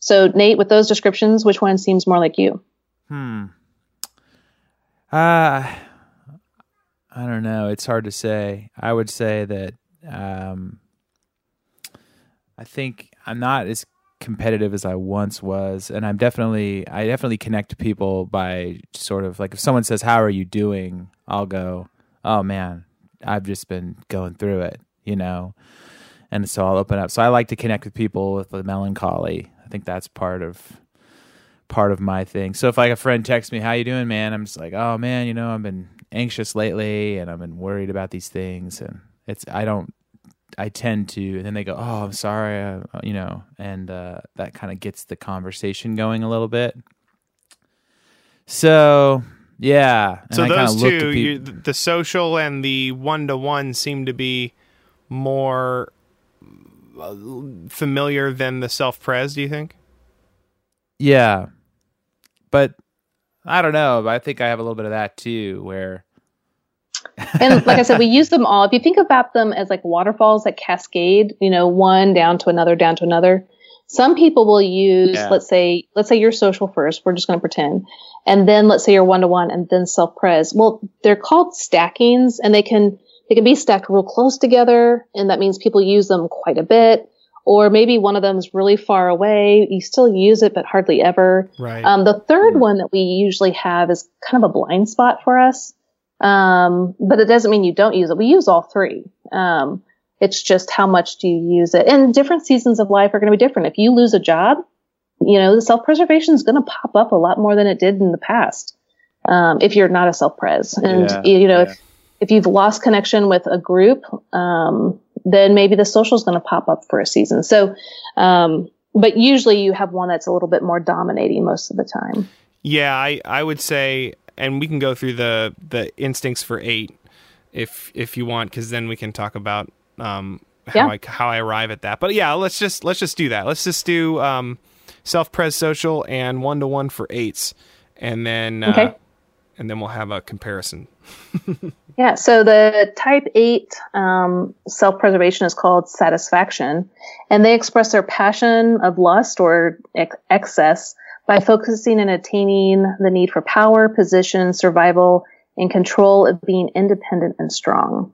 S4: So Nate, with those descriptions, which one seems more like you?
S3: Hmm. Uh, I don't know. It's hard to say. I would say that um, I think I'm not as competitive as I once was, and I'm definitely I definitely connect to people by sort of like if someone says how are you doing, I'll go, oh man, I've just been going through it, you know, and so I'll open up. So I like to connect with people with the melancholy. I think that's part of part of my thing. So if like a friend texts me, "How you doing, man?" I'm just like, "Oh man, you know, I've been anxious lately, and I've been worried about these things." And it's I don't I tend to, and then they go, "Oh, I'm sorry," uh, you know, and uh, that kind of gets the conversation going a little bit. So yeah, and
S1: So those two, you, the social and the one to one, seem to be more uh, familiar than the self pres. Do you think?
S3: yeah, but I don't know. I think I have a little bit of that too, where
S4: And like I said, we use them all. If you think about them as like waterfalls that cascade, you know, one down to another, down to another. Some people will use,
S3: Yeah.
S4: let's say, let's say you're social first. We're just going to pretend, and then let's say you're one to one, and then self pres. Well, they're called stackings, and they can they can be stacked real close together, and that means people use them quite a bit. Or maybe one of them is really far away. You still use it, but hardly ever.
S1: Right.
S4: Um, the third one that we usually have is kind of a blind spot for us. Um, but it doesn't mean you don't use it. We use all three. Um, it's just how much do you use it? And different seasons of life are going to be different. If you lose a job, you know, the self preservation is going to pop up a lot more than it did in the past. Um, if you're not a self pres and
S3: Yeah,
S4: you know,
S3: yeah.
S4: if, if you've lost connection with a group, um, then maybe the social is going to pop up for a season. So, um, but usually you have one that's a little bit more dominating most of the time.
S1: Yeah, I, I would say, and we can go through the the instincts for eight if if you want, because then we can talk about um how
S4: Yeah.
S1: I how I arrive at that. But yeah, let's just let's just do that. Let's just do um self pres social and one to one for eights, and then uh, and then we'll have a comparison.
S4: Yeah, so the type 8 um, self preservation is called satisfaction, and they express their passion of lust or ex- excess by focusing and attaining the need for power, position, survival, and control of being independent and strong.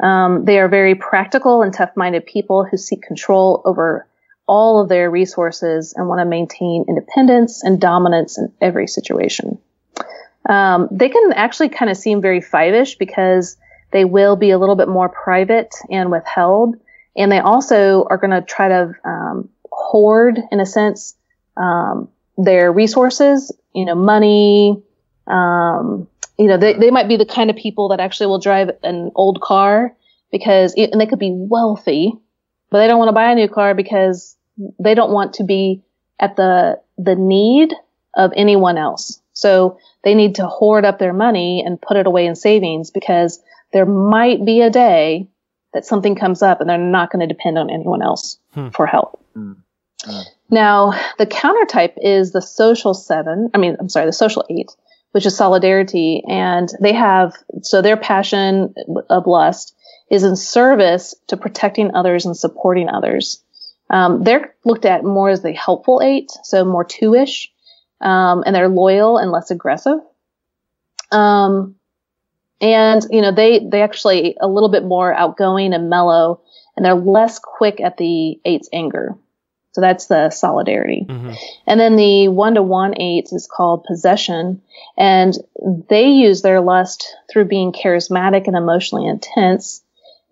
S4: Um, they are very practical and tough minded people who seek control over all of their resources and want to maintain independence and dominance in every situation. Um, they can actually kind of seem very five-ish because they will be a little bit more private and withheld, and they also are going to try to um, hoard, in a sense, um, their resources. You know, money. Um, you know, they they might be the kind of people that actually will drive an old car because, and they could be wealthy, but they don't want to buy a new car because they don't want to be at the the need of anyone else. So they need to hoard up their money and put it away in savings because there might be a day that something comes up and they're not going to depend on anyone else
S1: Hmm.
S4: for help.
S3: Hmm.
S4: Now, the counter type is the social seven. I mean, I'm sorry, the social eight, which is solidarity. And they have, so their passion of lust is in service to protecting others and supporting others. Um, they're looked at more as the helpful eight, so more two-ish, um, and they're loyal and less aggressive. Um, and you know they they actually a little bit more outgoing and mellow, and they're less quick at the eight's anger. So that's the solidarity.
S1: hmm
S4: And then the one to one eights is called possession. And they use their lust through being charismatic and emotionally intense.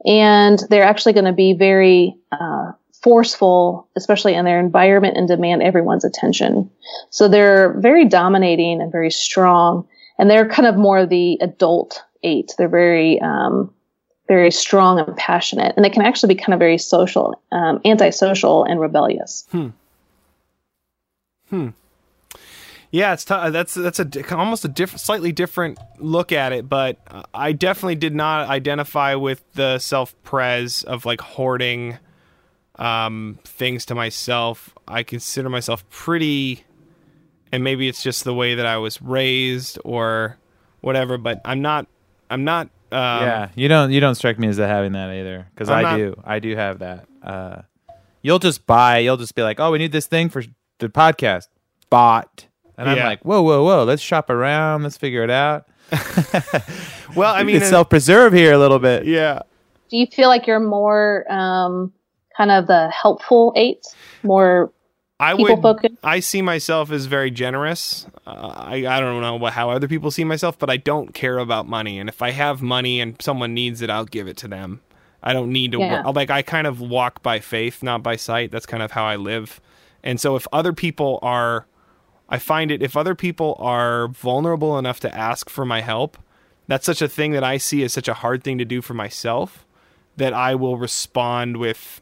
S4: And they're actually going to be very uh, forceful, especially in their environment, and demand everyone's attention. So they're very dominating and very strong. And they're kind of more the adult eight. They're very, um, very strong and passionate. And they can actually be kind of very social, um, antisocial, and rebellious. Hmm. Hmm.
S1: Yeah, it's t- that's that's a almost a different, slightly different look at it, but uh, I definitely did not identify with the self pres of like hoarding um, things to myself. I consider myself pretty, and maybe it's just the way that I was raised or whatever. But I'm not. I'm not. Um,
S3: yeah, you don't you don't strike me as having that either because
S1: I'm not-
S3: do I do have that. Uh, you'll just buy. You'll just be like, oh, we need this thing for the podcast. Bought, and I'm like, whoa, whoa, whoa. Let's shop around. Let's figure it out.
S1: Well, I
S3: I
S1: mean,
S3: mean, self preserve here a little bit.
S1: yeah.
S4: do you feel like you're more um, kind of the helpful eight, more
S1: I would.
S4: focused?
S1: I see myself as very generous. Uh, I I don't know what, how other people see myself, but I don't care about money. And if I have money and someone needs it, I'll give it to them. I don't need to
S4: Yeah.
S1: like I kind of walk by faith, not by sight. That's kind of how I live. And so if other people are I find it if other people are vulnerable enough to ask for my help, that's such a thing that I see as such a hard thing to do for myself that I will respond with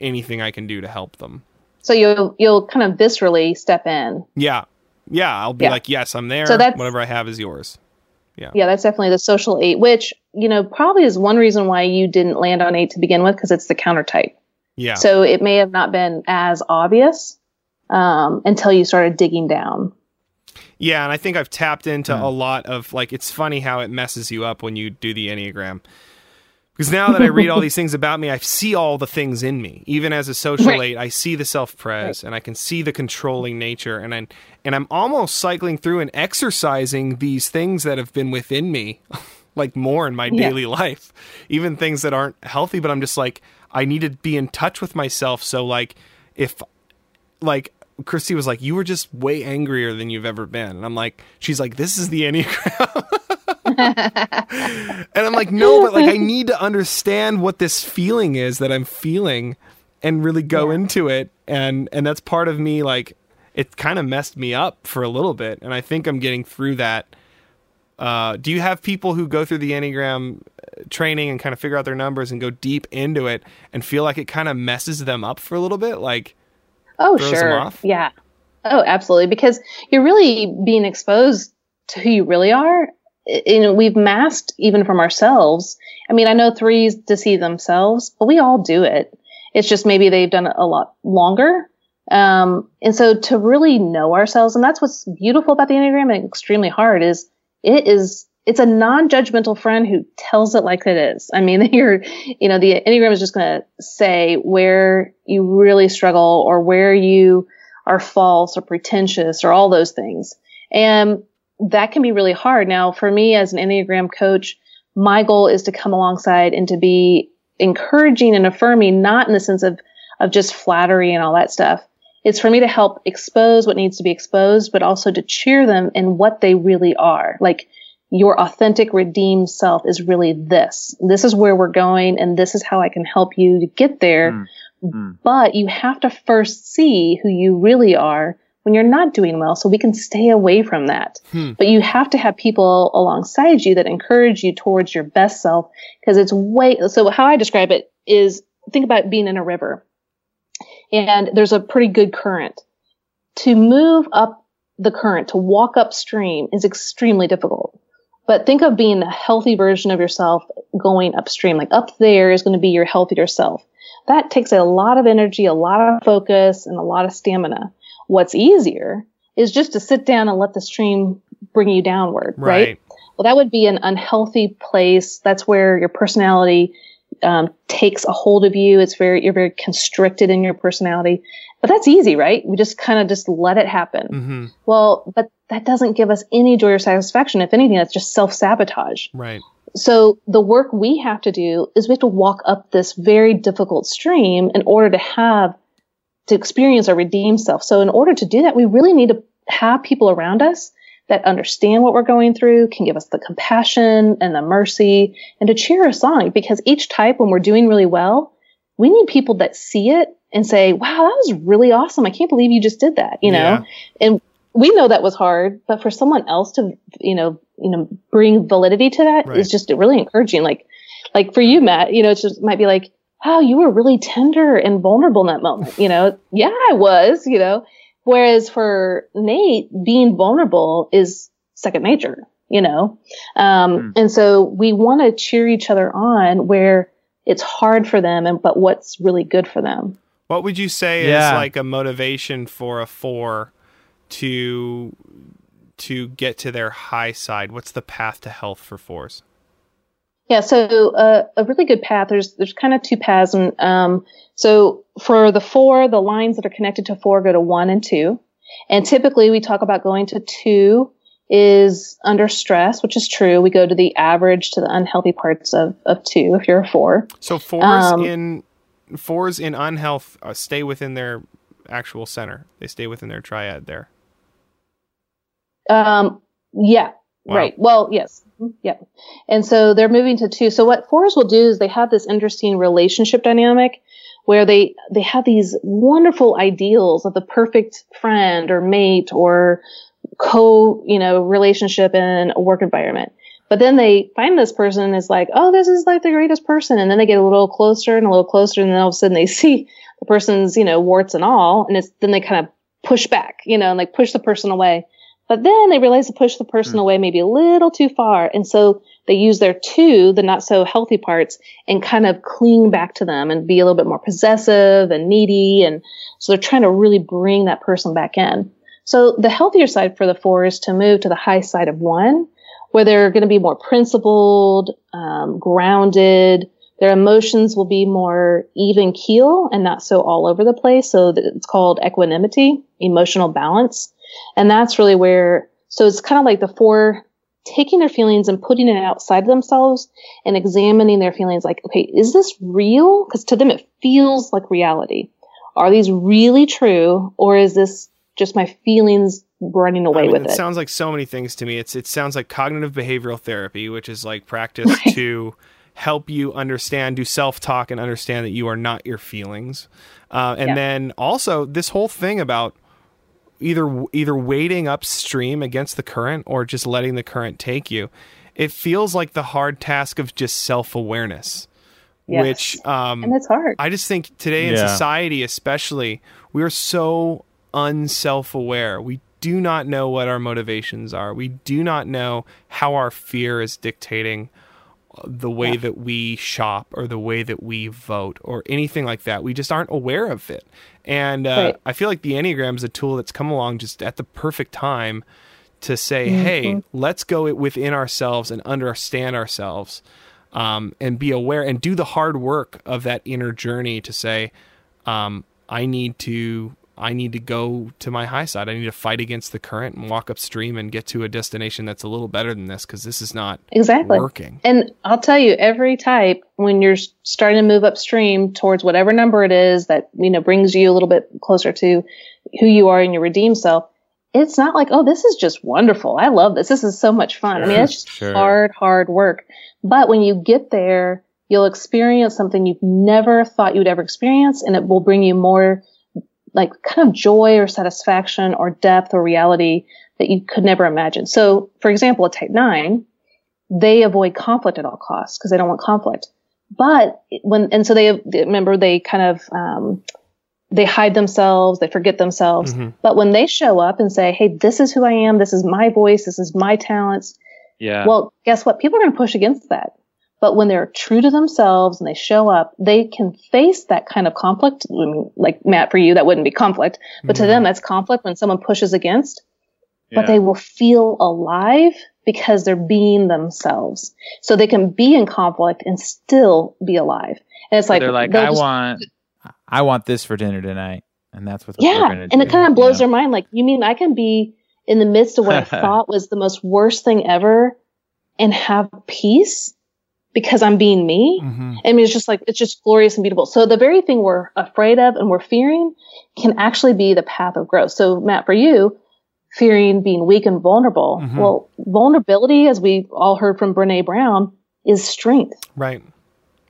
S1: anything I can do to help them.
S4: So you'll you'll kind of viscerally step in.
S1: Yeah. Yeah. I'll be
S4: Yeah.
S1: like, yes, I'm there.
S4: So that's-
S1: Whatever I have is yours.
S4: Yeah, yeah. that's definitely the social eight, which you know probably is one reason why you didn't land on eight to begin with because it's the counter type.
S1: Yeah.
S4: So it may have not been as obvious um, until you started digging down.
S1: yeah. And I think I've tapped into
S3: Hmm.
S1: a lot of like, it's funny how it messes you up when you do the Enneagram. Because now that I read all these things about me, I see all the things in me. Even as a social eight, Right. I see the self pres and I can see the controlling nature. And I, and I'm almost cycling through and exercising these things that have been within me, like more in my
S4: Yeah.
S1: daily life. Even things that aren't healthy, but I'm just like, I need to be in touch with myself. So like, if like Christy was like, you were just way angrier than you've ever been. And I'm like, she's like, this is the Enneagram. and I'm like, no, but like, I need to understand what this feeling is that I'm feeling and really go into it. And, and that's part of me, like, it kind of messed me up for a little bit. And I think I'm getting through that. Uh, do you have people who go through the Enneagram uh, training and kind of figure out their numbers and go deep into it and feel like it kind of messes them up for a little bit? Like,
S4: Oh, sure. Yeah. Oh, absolutely. Because you're really being exposed to who you really are. You know, we've masked even from ourselves. I mean, I know threes deceive themselves, but we all do it. It's just maybe they've done it a lot longer. Um, and so to really know ourselves, and that's what's beautiful about the Enneagram and extremely hard is it is, it's a non-judgmental friend who tells it like it is. I mean, you're, you know, the Enneagram is just going to say where you really struggle or where you are false or pretentious or all those things. And that can be really hard. Now, for me as an Enneagram coach, my goal is to come alongside and to be encouraging and affirming, not in the sense of, of just flattery and all that stuff. It's for me to help expose what needs to be exposed, but also to cheer them in what they really are. Like your authentic redeemed self is really this. This is where we're going and this is how I can help you to get there.
S3: Mm. Mm.
S4: But you have to first see who you really are when you're not doing well so we can stay away from that.
S1: Hmm.
S4: But you have to have people alongside you that encourage you towards your best self because it's way so how I describe it is think about being in a river and there's a pretty good current. To move up the current, to walk upstream is extremely difficult. But think of being a healthy version of yourself going upstream. Like up there is going to be your healthier self. That takes a lot of energy, a lot of focus, and a lot of stamina. What's easier is just to sit down and let the stream bring you downward, right?
S1: Right.
S4: Well, that would be an unhealthy place. That's where your personality um, takes a hold of you. It's very you're very constricted in your personality. But that's easy, right? We just kind of just let it happen.
S1: hmm
S4: Well, but that doesn't give us any joy or satisfaction. If anything, that's just self sabotage.
S1: Right.
S4: So the work we have to do is we have to walk up this very difficult stream in order to have to experience our redeemed self. So in order to do that, we really need to have people around us that understand what we're going through, can give us the compassion and the mercy and to cheer us on. Because each type, when we're doing really well, we need people that see it and say, wow, that was really awesome. I can't believe you just did that, you know?
S1: Yeah.
S4: And we know that was hard, but for someone else to, you know, you know, bring validity to that is
S1: Right.
S4: just really encouraging. Like, like for you, Matt, you know, it's just might be like, wow, you were really tender and vulnerable in that moment. You know, yeah, I was, you know, whereas for Nate, being vulnerable is second nature, you know? Um, and so we want to cheer each other on where it's hard for them and, but what's really good for them.
S1: What would you say is like a motivation for a four to to get to their high side? What's the path to health for fours?
S4: Yeah, so uh, a really good path. There's there's kind of two paths, and um, so for the four, the lines that are connected to four go to one and two, and typically we talk about going to two is under stress, which is true. We go to the average to the unhealthy parts of of two if you're a four.
S1: So fours
S4: Um,
S1: in fours in unhealth uh, stay within their actual center. They stay within their triad there.
S4: Um, yeah,
S1: Wow.
S4: right. Well, yes. Mhm, Yeah. And so they're moving to two. So what fours will do is they have this interesting relationship dynamic where they, they have these wonderful ideals of the perfect friend or mate or co, you know, relationship in a work environment. But then they find this person and is like, oh, this is like the greatest person. And then they get a little closer and a little closer. And then all of a sudden they see the person's, you know, warts and all. And it's, then they kind of push back, you know, and like push the person away. But then they realize to push the person away maybe a little too far. And so they use their two, the not so healthy parts, and kind of cling back to them and be a little bit more possessive and needy. And so they're trying to really bring that person back in. So the healthier side for the four is to move to the high side of one, where they're going to be more principled, um, grounded. Their emotions will be more even keel and not so all over the place. So that it's called equanimity, emotional balance. And that's really where, so it's kind of like the four taking their feelings and putting it outside of themselves and examining their feelings like, okay, is this real? Because to them, it feels like reality. Are these really true? Or is this just my feelings running away
S1: I mean,
S4: with
S1: it
S4: it?
S1: sounds like so many things to me. It's it sounds like cognitive behavioral therapy, which is like practice to help you understand, do self talk, and understand that you are not your feelings. Uh, and
S4: Yeah.
S1: then also this whole thing about either either wading upstream against the current or just letting the current take you. It feels like the hard task of just self awareness,
S4: Yes.
S1: which um,
S4: and it's hard.
S1: I just think today in
S3: Yeah.
S1: society, especially, we are so unself aware. We do not know what our motivations are. We do not know how our fear is dictating the way that we shop or the way that we vote or anything like that. We just aren't aware of it. And uh,
S4: Right.
S1: I feel like the Enneagram is a tool that's come along just at the perfect time to say, hey, let's go within ourselves and understand ourselves um, and be aware and do the hard work of that inner journey to say, um, I need to. I need to go to my high side. I need to fight against the current and walk upstream and get to a destination that's a little better than this because this is not
S4: Exactly.
S1: working.
S4: And I'll tell you, every type, when you're starting to move upstream towards whatever number it is that, you know, brings you a little bit closer to who you are in your redeemed self, it's not like, oh, this is just wonderful. I love this. This is so much fun. I mean, it's just
S3: Sure.
S4: hard, hard work. But when you get there, you'll experience something you've never thought you'd ever experience, and it will bring you more like kind of joy or satisfaction or depth or reality that you could never imagine. So, for example, a type nine, they avoid conflict at all costs because they don't want conflict. But when, and so they, remember they kind of, um, they hide themselves, they forget themselves.
S1: Mhm.
S4: But when they show up and say, Hey, this is who I am. This is my voice. This is my talents.
S3: Yeah.
S4: Well, guess what? People are going to push against that. But when they're true to themselves and they show up, they can face that kind of conflict. I mean, Like Matt, for you, that wouldn't be conflict, but to them, mm-hmm. that's conflict when someone pushes against. But they will feel alive because they're being themselves. So they can be in conflict and still be alive. And it's
S3: So
S4: like
S3: they're like, I
S4: just-
S3: want, I want this for dinner tonight, and that's what
S4: yeah, and it kind of
S3: you
S4: blows
S3: know?
S4: their mind. Like, you mean I can be in the midst of what I thought was the most worst thing ever and have peace? Because I'm being me.
S1: Mhm.
S4: I mean, it's just like, it's just glorious and beautiful. So the very thing we're afraid of and we're fearing can actually be the path of growth. So Matt, for you, fearing being weak and vulnerable.
S1: Mhm.
S4: Well, vulnerability, as we all heard from Brene Brown, is strength.
S1: Right.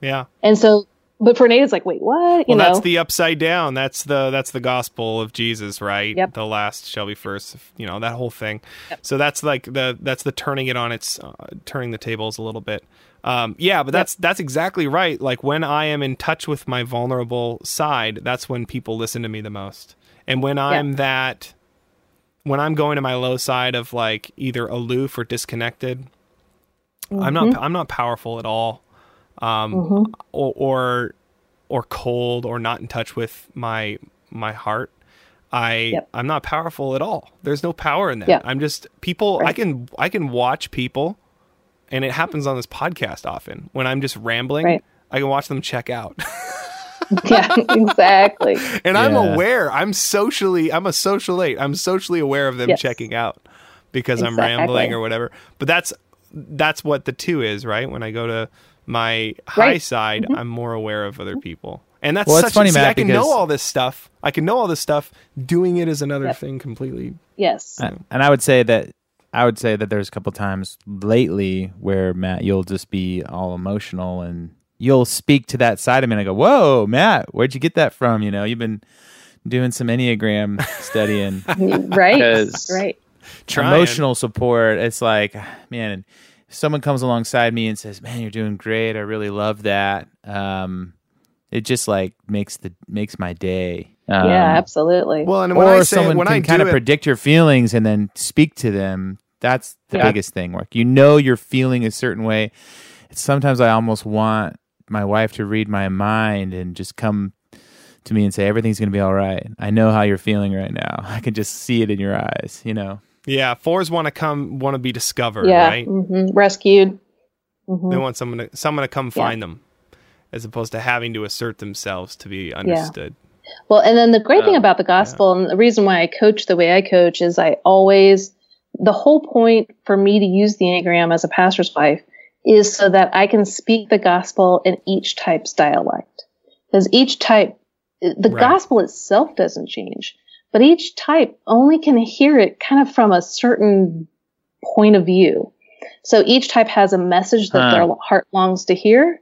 S1: Yeah.
S4: And so, but for Nate, it's like, wait, what? You
S1: well,
S4: know,
S1: that's the upside down. That's the that's the gospel of Jesus, right?
S4: Yep.
S1: The last shall be first. You know that whole thing. Yep. So that's like the that's the turning it on its uh, turning the tables a little bit. Um, yeah, but that's that's exactly right. Like when I am in touch with my vulnerable side, that's when people listen to me the most. And when I'm that, when I'm going to my low side of like either aloof or disconnected, I'm not I'm not powerful at all, um, or, or or cold or not in touch with my my heart. I
S4: Yep.
S1: I'm not powerful at all. There's no power in that. I'm just people. I can I can watch people, and it happens on this podcast often when I'm just rambling.
S4: Right.
S1: I can watch them check out.
S4: yeah, exactly.
S1: and I'm aware. I'm socially. I'm a social eight. I'm socially aware of them
S4: Yes.
S1: checking out because I'm rambling or whatever. But that's that's what the two is, right? When I go to my high
S4: Right. Mm-hmm.
S1: side, I'm more aware of other people, and that's
S3: Well,
S1: such.
S3: funny,
S1: see,
S3: Matt,
S1: I can know all this stuff. I can know all this stuff. Doing it is another
S4: Yep.
S1: thing completely.
S4: Yes.
S3: Uh, and I would say that I would say that there's a couple times lately where Matt, you'll just be all emotional and you'll speak to that side of me and I go, "Whoa, Matt, where'd you get that from? You know, you've been doing some enneagram studying."
S4: right.
S3: Because-
S4: Right.
S1: Trying.
S3: emotional support. It's like, man, if someone comes alongside me and says, "Man, you're doing great. I really love that." Um, it just like makes the makes my day. Um,
S4: yeah, absolutely.
S1: Well, and when
S3: or
S1: I say
S3: someone
S1: when
S3: can
S1: I
S3: kind of
S1: it,
S3: predict your feelings and then speak to them. That's the
S4: Yeah.
S3: biggest thing. Like you know you're feeling a certain way. Sometimes I almost want my wife to read my mind and just come to me and say everything's going to be all right. I know how you're feeling right now. I can just see it in your eyes, you know.
S1: yeah, fours want to come, want to be discovered,
S4: yeah.
S1: right?
S4: hmm Rescued. hmm
S1: They want someone to someone to come find them, as opposed to having to assert themselves to be understood.
S4: Well, and then the great thing
S3: Um,
S4: about the gospel and the reason why I coach the way I coach is I always, the whole point for me to use the Enneagram as a pastor's wife is so that I can speak the gospel in each type's dialect. Because each type, the
S1: Right.
S4: gospel itself doesn't change, but each type only can hear it kind of from a certain point of view. So each type has a message that
S3: Huh.
S4: their heart longs to hear.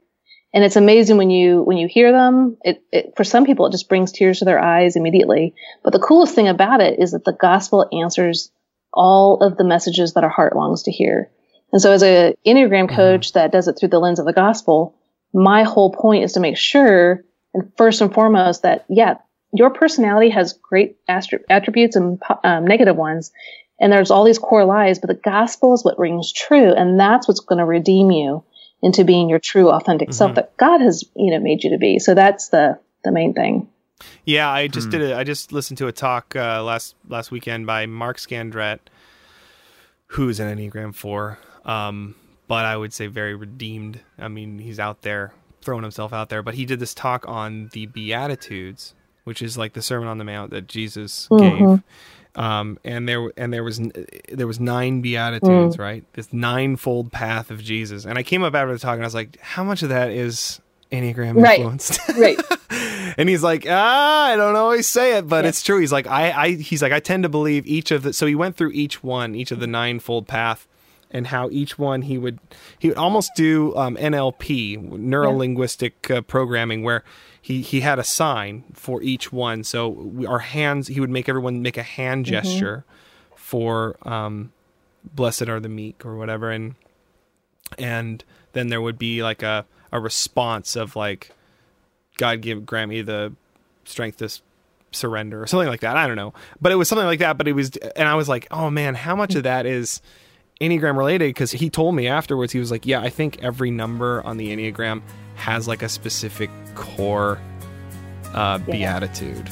S4: And it's amazing when you when you hear them. It, it for some people it just brings tears to their eyes immediately. But the coolest thing about it is that the gospel answers all of the messages that our heart longs to hear. And so as a Enneagram coach that does it through the lens of the gospel, my whole point is to make sure and first and foremost that yeah, your personality has great astri- attributes and um, negative ones, and there's all these core lies, but the gospel is what rings true, and that's what's going to redeem you into being your true, authentic self that God has you know made you to be. So that's the the main thing.
S1: Yeah, I just did. A, I just listened to a talk uh, last last weekend by Mark Scandrette, who's an Enneagram Four, um, but I would say very redeemed. I mean, he's out there throwing himself out there. But he did this talk on the Beatitudes, which is like the Sermon on the Mount that Jesus gave. Um, and there and there was there was nine beatitudes, right? This ninefold path of Jesus. And I came up after the talk and I was like, how much of that is Enneagram
S4: Right.
S1: influenced?
S4: Right.
S1: and he's like, ah, I don't always say it, but it's true. He's like, I, I, he's like, I tend to believe each of the. So he went through each one, each of the ninefold path, and how each one he would, he would almost do um, NLP, neuro linguistic uh, programming, where he he had a sign for each one. So we, our hands, he would make everyone make a hand gesture for um, blessed are the meek or whatever, and and then there would be like a a response of like God give grant me the strength to surrender or something like that. I don't know, but it was something like that. But it was, and I was like, oh man, how much of that is Enneagram related? Because he told me afterwards, he was like, yeah, I think every number on the Enneagram has like a specific core uh,
S4: Yeah.
S1: beatitude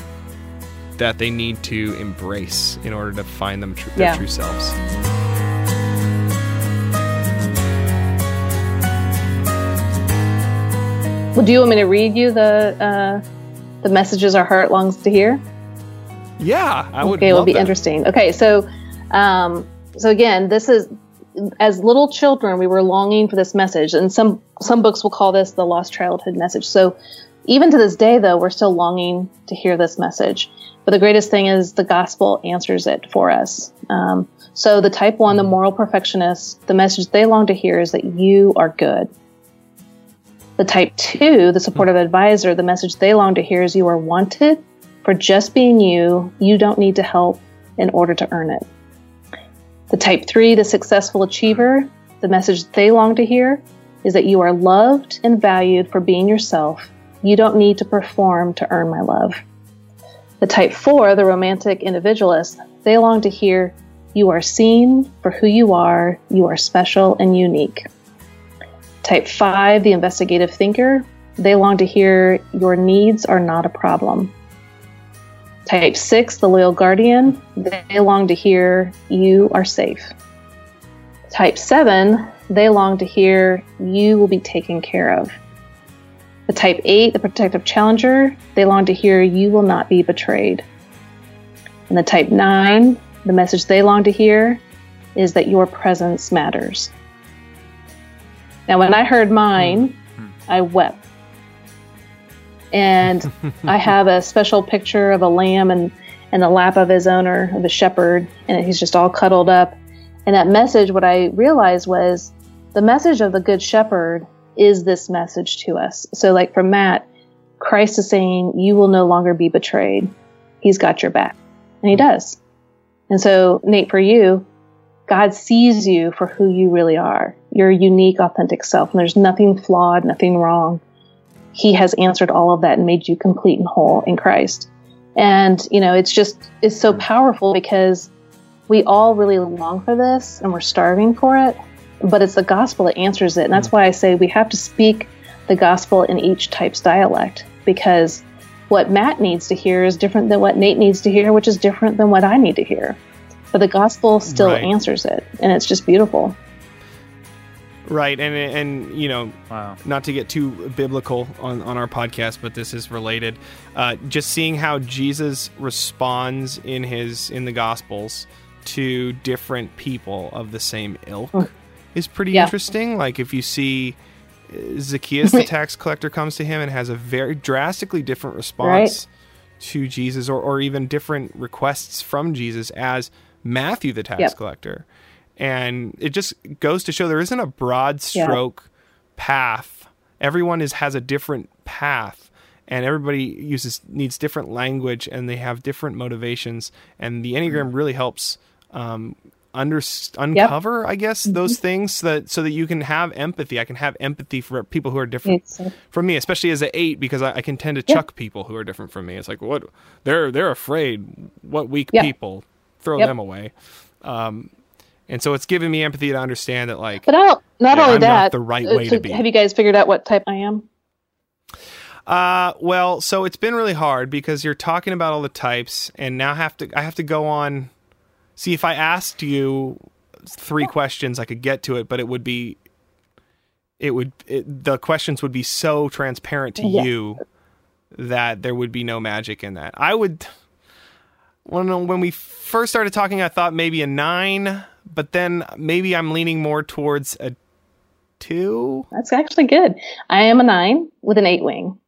S1: that they need to embrace in order to find them tr-
S4: Yeah.
S1: their true selves.
S4: Well, do you want me to read you the uh, the messages our heart longs to hear?
S1: Yeah, I would.
S4: okay, it will be
S1: that.
S4: interesting. Okay, so um, so again, this is as little children, we were longing for this message, and some some books will call this the lost childhood message. So, even to this day, though, we're still longing to hear this message. But the greatest thing is the gospel answers it for us. Um, so, the type one, the moral perfectionist, the message they long to hear is that you are good. The type two, the supportive advisor, the message they long to hear is you are wanted for just being you. You don't need to help in order to earn it. The type three, the successful achiever, the message they long to hear is that you are loved and valued for being yourself. You don't need to perform to earn my love. The type four, the romantic individualist, they long to hear you are seen for who you are, you are special and unique. Type five, the investigative thinker, they long to hear your needs are not a problem. Type 6, the loyal guardian, they long to hear you are safe. Type 7, they long to hear you will be taken care of. The type 8, the protective challenger, they long to hear you will not be betrayed. And the type 9, the message they long to hear is that your presence matters. Now, when I heard mine, hmm. Hmm. I wept and I have a special picture of a lamb and in the lap of his owner, of a shepherd, and he's just all cuddled up. And that message, what I realized was the message of the good shepherd is this message to us. So, like for Matt, Christ is saying, You will no longer be betrayed. He's got your back. And he hmm. does. And so, Nate, for you, God sees you for who you really are, your unique, authentic self. And there's nothing flawed, nothing wrong he has answered all of that and made you complete and whole in Christ. And, you know, it's just, it's so powerful because we all really long for this and we're starving for it, but it's the gospel that answers it. And that's why I say we have to speak the gospel in each type's dialect because what Matt needs to hear is different than what Nate needs to hear, which is different than what I need to hear. But the gospel still right. answers it, and it's just beautiful.
S1: Right, and and you know,
S3: wow.
S1: not to get too biblical on, on our podcast, but this is related. Uh, just seeing how Jesus responds in his in the Gospels to different people of the same ilk is pretty yeah. interesting. Like if you see uh, Zacchaeus, the tax collector, comes to him and has a very drastically different response right. to Jesus, or or even different requests from Jesus as Matthew, the tax yep. collector and it just goes to show there isn't a broad stroke yeah. path. Everyone is has a different path, and everybody uses needs different language, and they have different motivations. And the enneagram really helps um, under uncover, yep. I guess, mm-hmm. those things so that so that you can have empathy. I can have empathy for people who are different from me, especially as an eight, because I, I can tend to yep. chuck people who are different from me. It's like what they're they're afraid. What weak yep. people throw them away. Um, and so it's given me empathy to understand that like
S4: but not, not only
S1: I'm
S4: that
S1: not the right uh, way to be
S4: have you guys figured out what type i am
S1: uh well so it's been really hard because you're talking about all the types and now have to i have to go on see if i asked you three yeah. questions i could get to it but it would be it would it, the questions would be so transparent to yeah. you that there would be no magic in that i would when when we first started talking i thought maybe a nine but then maybe I'm leaning more towards a two.
S4: That's actually good. I am a nine with an eight wing.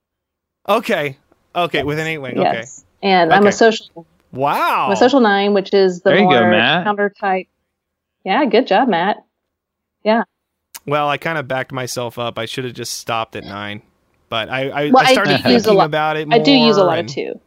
S1: Okay. Okay, yes. with an eight wing. Yes.
S4: Okay. And okay. I'm a social.
S1: Wow.
S4: I'm a social nine, which is the more go, counter type. Yeah, good job, Matt. Yeah.
S1: Well, I kind of backed myself up. I should have just stopped at nine, but I I, well, I started I thinking about it. I
S4: do use a lot and, of two.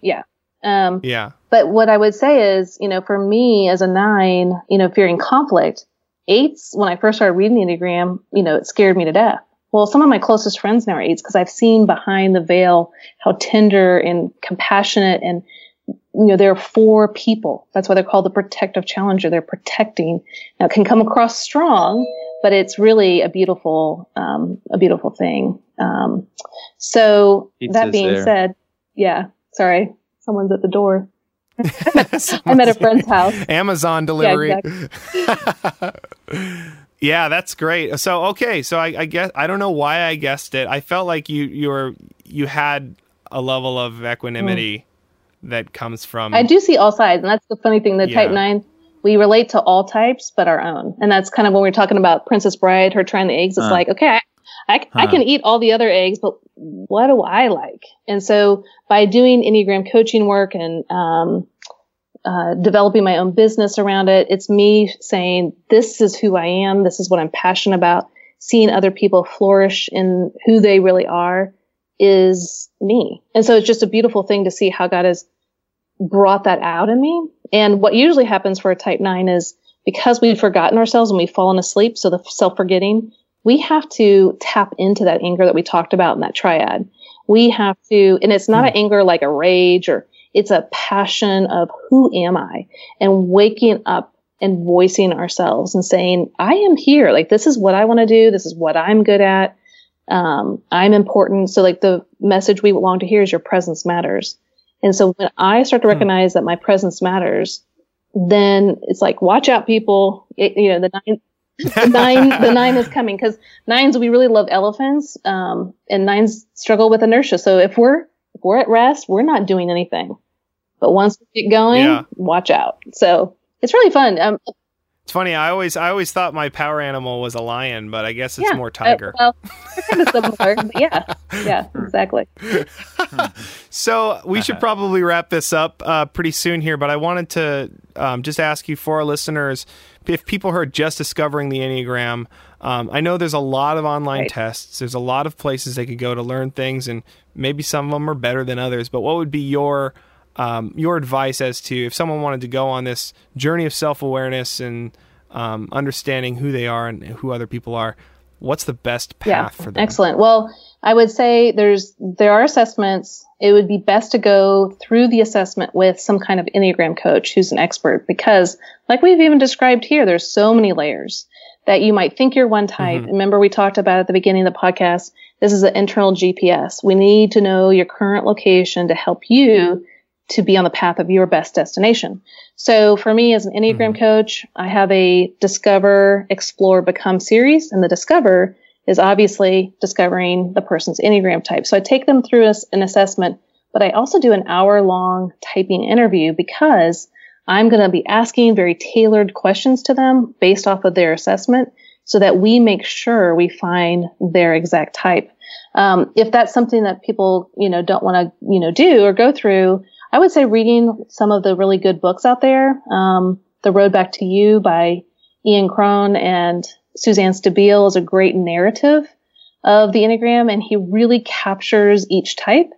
S4: Yeah. Um,
S1: yeah.
S4: But what I would say is, you know, for me as a nine, you know, fearing conflict, eights, when I first started reading the Enneagram, you know, it scared me to death. Well, some of my closest friends now are eights because I've seen behind the veil how tender and compassionate and, you know, they're for people. That's why they're called the protective challenger. They're protecting. Now, it can come across strong, but it's really a beautiful, um, a beautiful thing. Um, so that being there. said, yeah, sorry someone's at the door. I'm at a friend's house.
S1: Amazon delivery. Yeah, exactly. yeah, that's great. So okay, so I, I guess I don't know why I guessed it. I felt like you you were you had a level of equanimity mm. that comes from.
S4: I do see all sides, and that's the funny thing. The yeah. Type Nine, we relate to all types but our own. And that's kind of when we are talking about Princess Bride, her trying the eggs. It's
S3: Huh.
S4: like, okay, I, I, I can eat all the other eggs, but what do I like? And so by doing Enneagram coaching work and um, uh, developing my own business around it, it's me saying, this is who I am. This is what I'm passionate about. Seeing other people flourish in who they really are is me. And so it's just a beautiful thing to see how God has brought that out in me. And what usually happens for a type nine is because we've forgotten ourselves and we've fallen asleep, so the self forgetting, we have to tap into that anger that we talked about in that triad. We have to, and it's not an anger like a rage or it's a passion of who am I and waking up and voicing ourselves and saying, I am here. Like, this is what I want to do. This is what I'm good at. Um, I'm important. So, like, the message we long to hear is your presence matters. And so, when I start to recognize that my presence matters, then it's like, watch out, people. It, you know, the nine, the nine, the nine is coming because nines, we really love elephants. Um, and nines struggle with inertia. So if we're, if we're at rest, we're not doing anything. But once we get going,
S1: Yeah.
S4: watch out. So it's really fun. Um,
S1: It's funny. I always I always thought my power animal was a lion, but I guess it's
S4: yeah,
S1: more
S4: uh,
S1: tiger.
S4: well, kind of similar. yeah, yeah, exactly.
S1: So we should probably wrap this up uh, pretty soon here, but I wanted to um, just ask you for our listeners if people are just discovering the Enneagram. Um, I know there's a lot of online
S4: Right.
S1: tests. There's a lot of places they could go to learn things, and maybe some of them are better than others. But what would be your um, your advice as to if someone wanted to go on this journey of self awareness and um, understanding who they are and who other people are? What's the best path for them?
S4: Excellent. Well, I would say there's there are assessments. It would be best to go through the assessment with some kind of Enneagram coach who's an expert because like we've even described here, there's so many layers that you might think you're one type. Remember we talked about at the beginning of the podcast, this is an internal GPS. We need to know your current location to help you to be on the path of your best destination. So for me as an Enneagram coach, I have a discover, explore, become series and the discover is obviously discovering the person's Enneagram type. So I take them through as- an assessment, but I also do an hour long typing interview because I'm going to be asking very tailored questions to them based off of their assessment so that we make sure we find their exact type. Um, if that's something that people, you know, don't want to, you know, do or go through, I would say reading some of the really good books out there. Um, the Road Back to You by Ian Cron and Suzanne Stabile is a great narrative of the Enneagram, and he really captures each type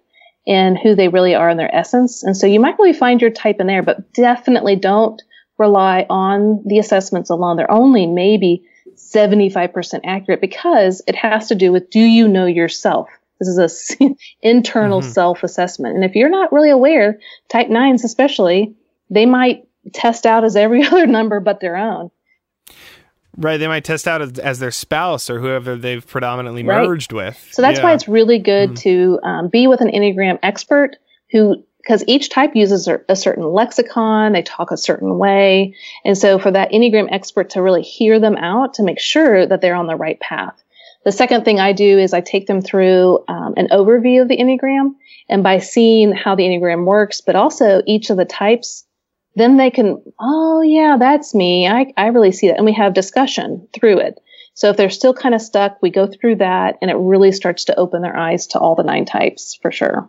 S4: and who they really are in their essence. And so you might really find your type in there, but definitely don't rely on the assessments alone. They're only maybe 75% accurate because it has to do with do you know yourself? This is a internal self assessment. And if you're not really aware, type nines especially, they might test out as every other number but their own.
S1: Right, they might test out as, as their spouse or whoever they've predominantly
S4: Right.
S1: merged with.
S4: So that's why it's really good to um, be with an Enneagram expert who, because each type uses a certain lexicon, they talk a certain way. And so for that Enneagram expert to really hear them out to make sure that they're on the right path. The second thing I do is I take them through um, an overview of the Enneagram. And by seeing how the Enneagram works, but also each of the types, then they can, oh yeah, that's me. I, I really see that. And we have discussion through it. So if they're still kind of stuck, we go through that and it really starts to open their eyes to all the nine types for sure.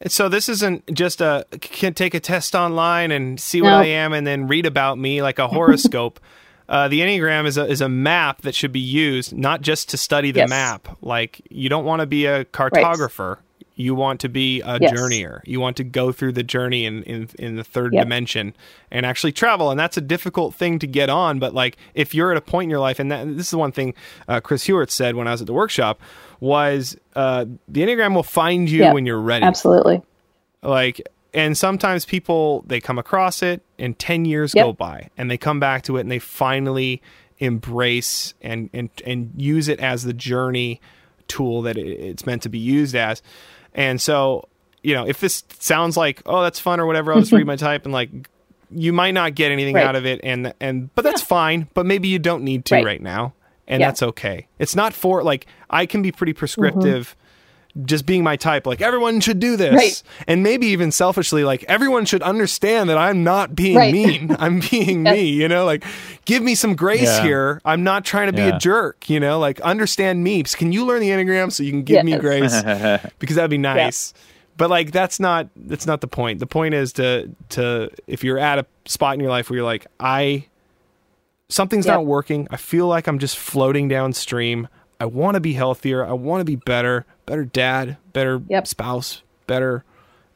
S1: And So this isn't just a can take a test online and see what
S4: No.
S1: I am and then read about me like a horoscope. uh, the Enneagram is a is a map that should be used not just to study the
S4: Yes.
S1: map. Like you don't want to be a cartographer. Right. You want to be a
S4: Yes.
S1: journeyer. You want to go through the journey in, in, in the third
S4: Yep.
S1: dimension and actually travel. And that's a difficult thing to get on. But like if you're at a point in your life, and that, this is one thing uh, Chris Hewitt said when I was at the workshop, was uh, the Enneagram will find you
S4: Yeah,
S1: when you're ready
S4: Absolutely.
S1: like and sometimes people they come across it and 10 years
S4: Yep.
S1: go by and they come back to it and they finally embrace and and and use it as the journey tool that it's meant to be used as and so you know if this sounds like oh that's fun or whatever i'll just read my type and like you might not get anything
S4: Right.
S1: out of it and and but that's fine but maybe you don't need to
S4: Right.
S1: right now and
S4: Yeah.
S1: that's okay it's not for like i can be pretty mm-hmm. prescriptive just being my type, like everyone should do this,
S4: Right.
S1: and maybe even selfishly, like everyone should understand that I'm not being
S4: Right.
S1: mean. I'm being
S4: Yes.
S1: me. You know, like give me some grace
S3: Yeah.
S1: here. I'm not trying to be
S3: Yeah.
S1: a jerk. You know, like understand me. Can you learn the enneagram so you can give me grace? because that'd be nice. But like that's not that's not the point. The point is to to if you're at a spot in your life where you're like I something's
S4: Yep.
S1: not working. I feel like I'm just floating downstream. I want to be healthier. I want to be better, better dad, better
S4: Yep.
S1: spouse, better,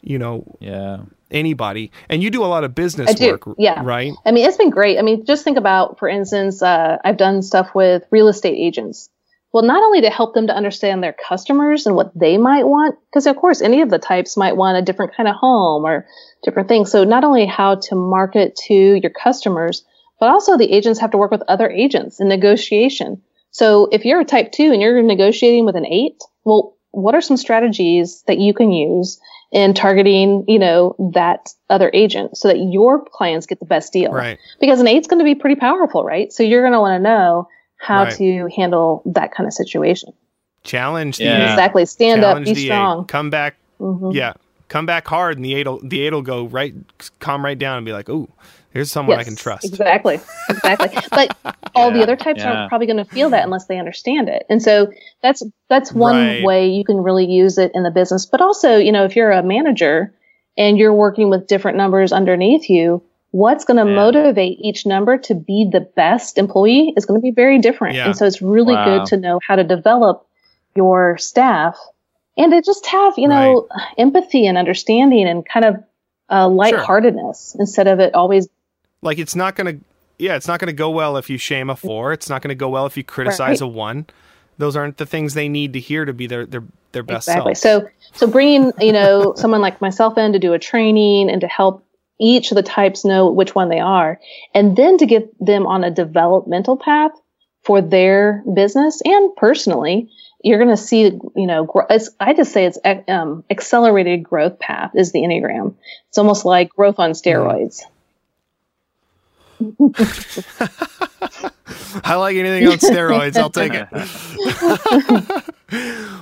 S1: you know,
S3: Yeah.
S1: anybody. And you do a lot of business
S4: I do,
S1: work,
S4: yeah.
S1: right?
S4: I mean, it's been great. I mean, just think about, for instance, uh, I've done stuff with real estate agents. Well, not only to help them to understand their customers and what they might want, because of course, any of the types might want a different kind of home or different things. So not only how to market to your customers, but also the agents have to work with other agents in negotiation. So if you're a type two and you're negotiating with an eight, well, what are some strategies that you can use in targeting, you know, that other agent so that your clients get the best deal?
S1: Right.
S4: Because an eight's going to be pretty powerful, right? So you're going to want to know how
S1: Right.
S4: to handle that kind of situation.
S1: Challenge the
S3: Yeah.
S4: Exactly. Stand up, be
S1: the eight.
S4: strong.
S1: Come back
S4: Mhm.
S1: yeah. Come back hard and the eight'll the eight'll go right calm right down and be like, "Ooh, here's someone I can trust."
S4: Exactly. Exactly. but all the other types
S3: yeah.
S4: aren't probably going to feel that unless they understand it. And so that's that's one
S1: Right.
S4: way you can really use it in the business. But also, you know, if you're a manager and you're working with different numbers underneath you, what's going to
S3: Yeah.
S4: motivate each number to be the best employee is going to be very different.
S1: Yeah.
S4: And so it's really
S3: Wow.
S4: good to know how to develop your staff and to just have, you know, empathy and understanding and kind of uh, lightheartedness instead of it always
S1: like it's not gonna yeah it's not gonna go well if you shame a four it's not gonna go well if you criticize
S4: Right.
S1: a one those aren't the things they need to hear to be their their, their best
S4: exactly.
S1: selves.
S4: So, so bringing you know someone like myself in to do a training and to help each of the types know which one they are, and then to get them on a developmental path for their business and personally, you're going to see you know I just say it's um, accelerated growth path is the enneagram. It's almost like growth on steroids.
S1: I like anything on steroids. I'll take it.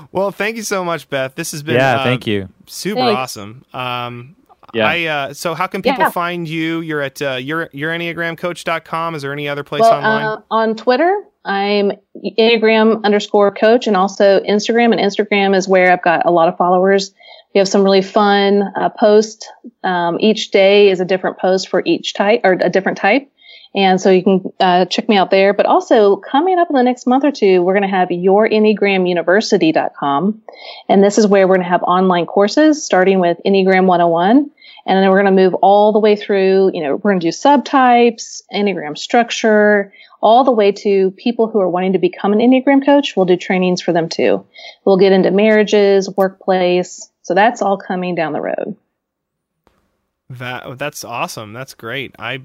S1: well, thank you so much, Beth. This has been
S3: yeah.
S1: uh,
S3: thank you.
S1: super
S4: Thanks.
S1: awesome. Um,
S3: Yeah.
S1: I uh, so how can people
S4: Yeah.
S1: find you? You're at uh, your your enneagramcoach.com. Is there any other place
S4: Well,
S1: online?
S4: uh, on Twitter, I'm Enneagram underscore coach, and also Instagram. And Instagram is where I've got a lot of followers. We have some really fun uh, posts. Um, each day is a different post for each type or a different type. And so you can uh, check me out there. But also coming up in the next month or two, we're going to have yourenneagramuniversity.com. And this is where we're going to have online courses starting with Enneagram 101. And then we're going to move all the way through, you know, we're going to do subtypes, Enneagram structure, all the way to people who are wanting to become an Enneagram coach. We'll do trainings for them too. We'll get into marriages, workplace. So that's all coming down the road.
S1: That that's awesome. That's great. I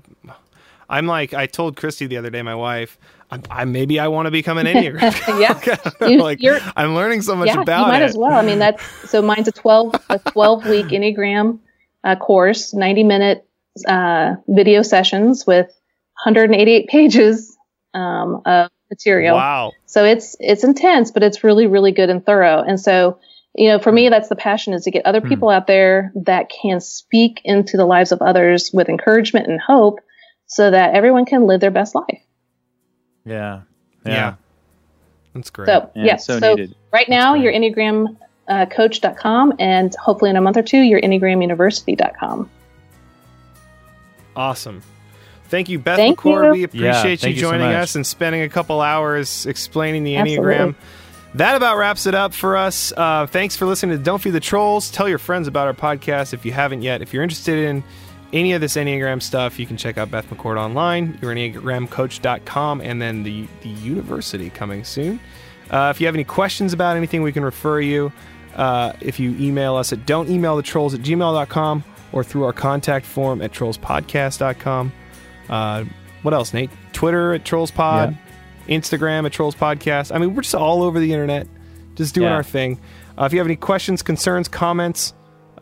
S1: I'm like I told Christy the other day, my wife, I, I maybe I want to become an enneagram.
S4: Yeah. You-
S1: like I'm learning so much
S4: yeah,
S1: about
S4: you might
S1: it.
S4: as well. I mean, that's so mine's a 12, a 12 week Enneagram uh, course, 90 minute uh, video sessions with 188 pages um, of material.
S1: Wow.
S4: So it's it's intense, but it's really really good and thorough. And so, you know, for me, that's the passion is to get other people out there that can speak into the lives of others with encouragement and hope, so that everyone can live their best life.
S3: Yeah.
S1: Yeah. That's great.
S4: So
S3: Yeah,
S4: yeah,
S3: so
S4: so, right now
S1: great.
S4: you're Enneagram uh, coach.com and hopefully in a month or two you're enneagramuniversity.com.
S1: Awesome. Thank you, Beth
S4: Thank
S1: McCord.
S4: you.
S1: We appreciate
S3: Yeah,
S1: you
S3: thank you so
S1: joining us and spending a couple hours explaining the
S4: Absolutely.
S1: That about wraps it up for us. Uh, thanks for listening to Don't Feed the Trolls. Tell your friends about our podcast if you haven't yet. If you're interested in any of this Enneagram stuff, you can check out Beth McCord online, your EnneagramCoach.com, and then the, the university coming soon. Uh, if you have any questions about anything, we can refer you. Uh, if you email us at don't email the trolls at gmail.com or through our contact form at trollspodcast.com. Uh, what else, Nate? Twitter at trollspod, Instagram at Trolls Podcast. I mean, we're just all over the internet, just doing
S3: Yeah.
S1: our thing. Uh, if you have any questions, concerns, comments,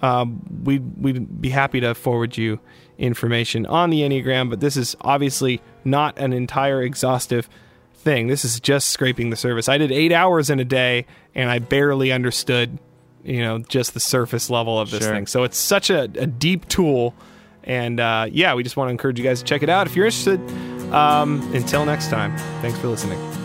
S1: um, we'd, we'd be happy to forward you information on the Enneagram, but this is obviously not an entire exhaustive thing. This is just scraping the surface. I did eight hours in a day and I barely understood you know just the surface level of this
S3: Sure.
S1: thing. So it's such a, a deep tool, and uh, yeah, we just want to encourage you guys to check it out if you're interested. Um, until next time, thanks for listening.